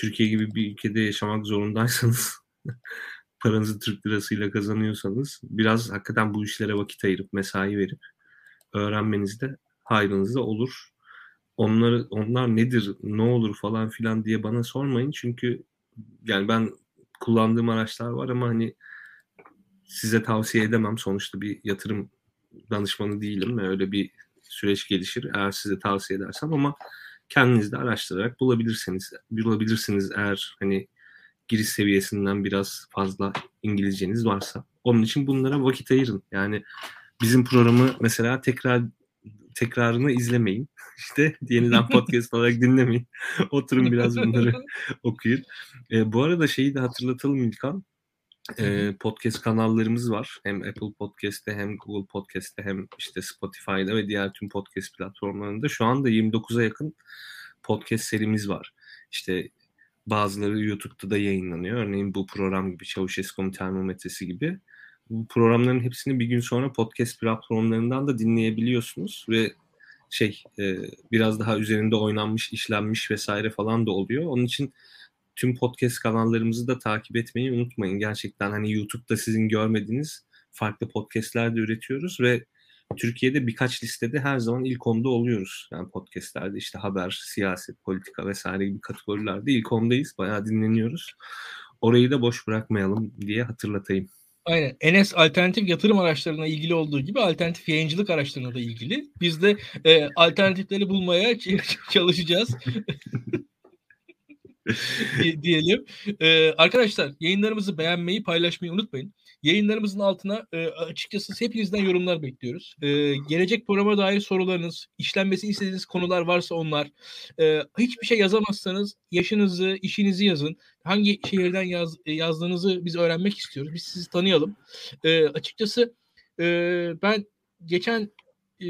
Türkiye gibi bir ülkede yaşamak zorundaysanız paranızı Türk lirasıyla kazanıyorsanız biraz hakikaten bu işlere vakit ayırıp mesai verip öğrenmeniz de hayrınıza olur. Onları onlar nedir, ne olur falan filan diye bana sormayın çünkü yani ben kullandığım araçlar var ama hani size tavsiye edemem. Sonuçta bir yatırım danışmanı değilim öyle bir süreç gelişir eğer size tavsiye edersem ama kendiniz de araştırarak bulabilirsiniz. Bulabilirsiniz eğer hani giriş seviyesinden biraz fazla İngilizceniz varsa. Onun için bunlara vakit ayırın. Yani bizim programı mesela tekrar tekrarını izlemeyin. İşte yeniden podcast olarak dinlemeyin. Oturun biraz bunları okuyun. E, bu arada şeyi de hatırlatalım İlkan. E, podcast kanallarımız var. Hem Apple Podcast'te hem Google Podcast'te hem işte Spotify'da ve diğer tüm podcast platformlarında şu anda 29'a yakın podcast serimiz var. İşte bazıları YouTube'da da yayınlanıyor. Örneğin bu program gibi Çavuşesku'nun termometresi gibi. Bu programların hepsini bir gün sonra podcast platformlarından da dinleyebiliyorsunuz ve şey e, biraz daha üzerinde oynanmış, işlenmiş vesaire falan da oluyor. Onun için tüm podcast kanallarımızı da takip etmeyi unutmayın. Gerçekten hani YouTube'da sizin görmediğiniz farklı podcastler de üretiyoruz ve Türkiye'de birkaç listede her zaman ilk onda oluyoruz. Yani podcastlerde işte haber, siyaset, politika vesaire gibi kategorilerde ilk ondayız. Bayağı dinleniyoruz. Orayı da boş bırakmayalım diye hatırlatayım. Aynen. Enes alternatif yatırım araçlarına ilgili olduğu gibi alternatif yayıncılık araçlarına da ilgili. Biz de e, alternatifleri bulmaya çalışacağız. diyelim. Ee, arkadaşlar yayınlarımızı beğenmeyi, paylaşmayı unutmayın. Yayınlarımızın altına e, açıkçası hepinizden yorumlar bekliyoruz. E, gelecek programa dair sorularınız, işlenmesini istediğiniz konular varsa onlar. E, hiçbir şey yazamazsanız yaşınızı, işinizi yazın. Hangi şehirden yaz, yazdığınızı biz öğrenmek istiyoruz. Biz sizi tanıyalım. E, açıkçası e, ben geçen e,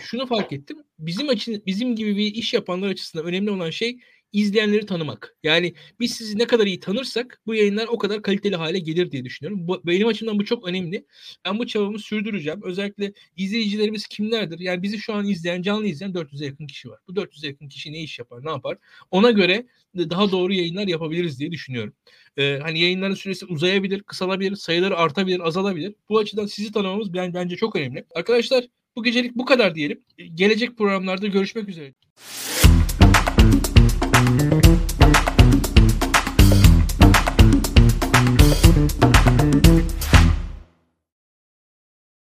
şunu fark ettim. Bizim açın bizim gibi bir iş yapanlar açısından önemli olan şey izleyenleri tanımak. Yani biz sizi ne kadar iyi tanırsak bu yayınlar o kadar kaliteli hale gelir diye düşünüyorum. Bu, benim açımdan bu çok önemli. Ben bu çabamı sürdüreceğim. Özellikle izleyicilerimiz kimlerdir? Yani bizi şu an izleyen, canlı izleyen 400'e yakın kişi var. Bu 400'e yakın kişi ne iş yapar, ne yapar? Ona göre daha doğru yayınlar yapabiliriz diye düşünüyorum. Ee, hani yayınların süresi uzayabilir, kısalabilir, sayıları artabilir, azalabilir. Bu açıdan sizi tanımamız ben, bence çok önemli. Arkadaşlar bu gecelik bu kadar diyelim. Gelecek programlarda görüşmek üzere.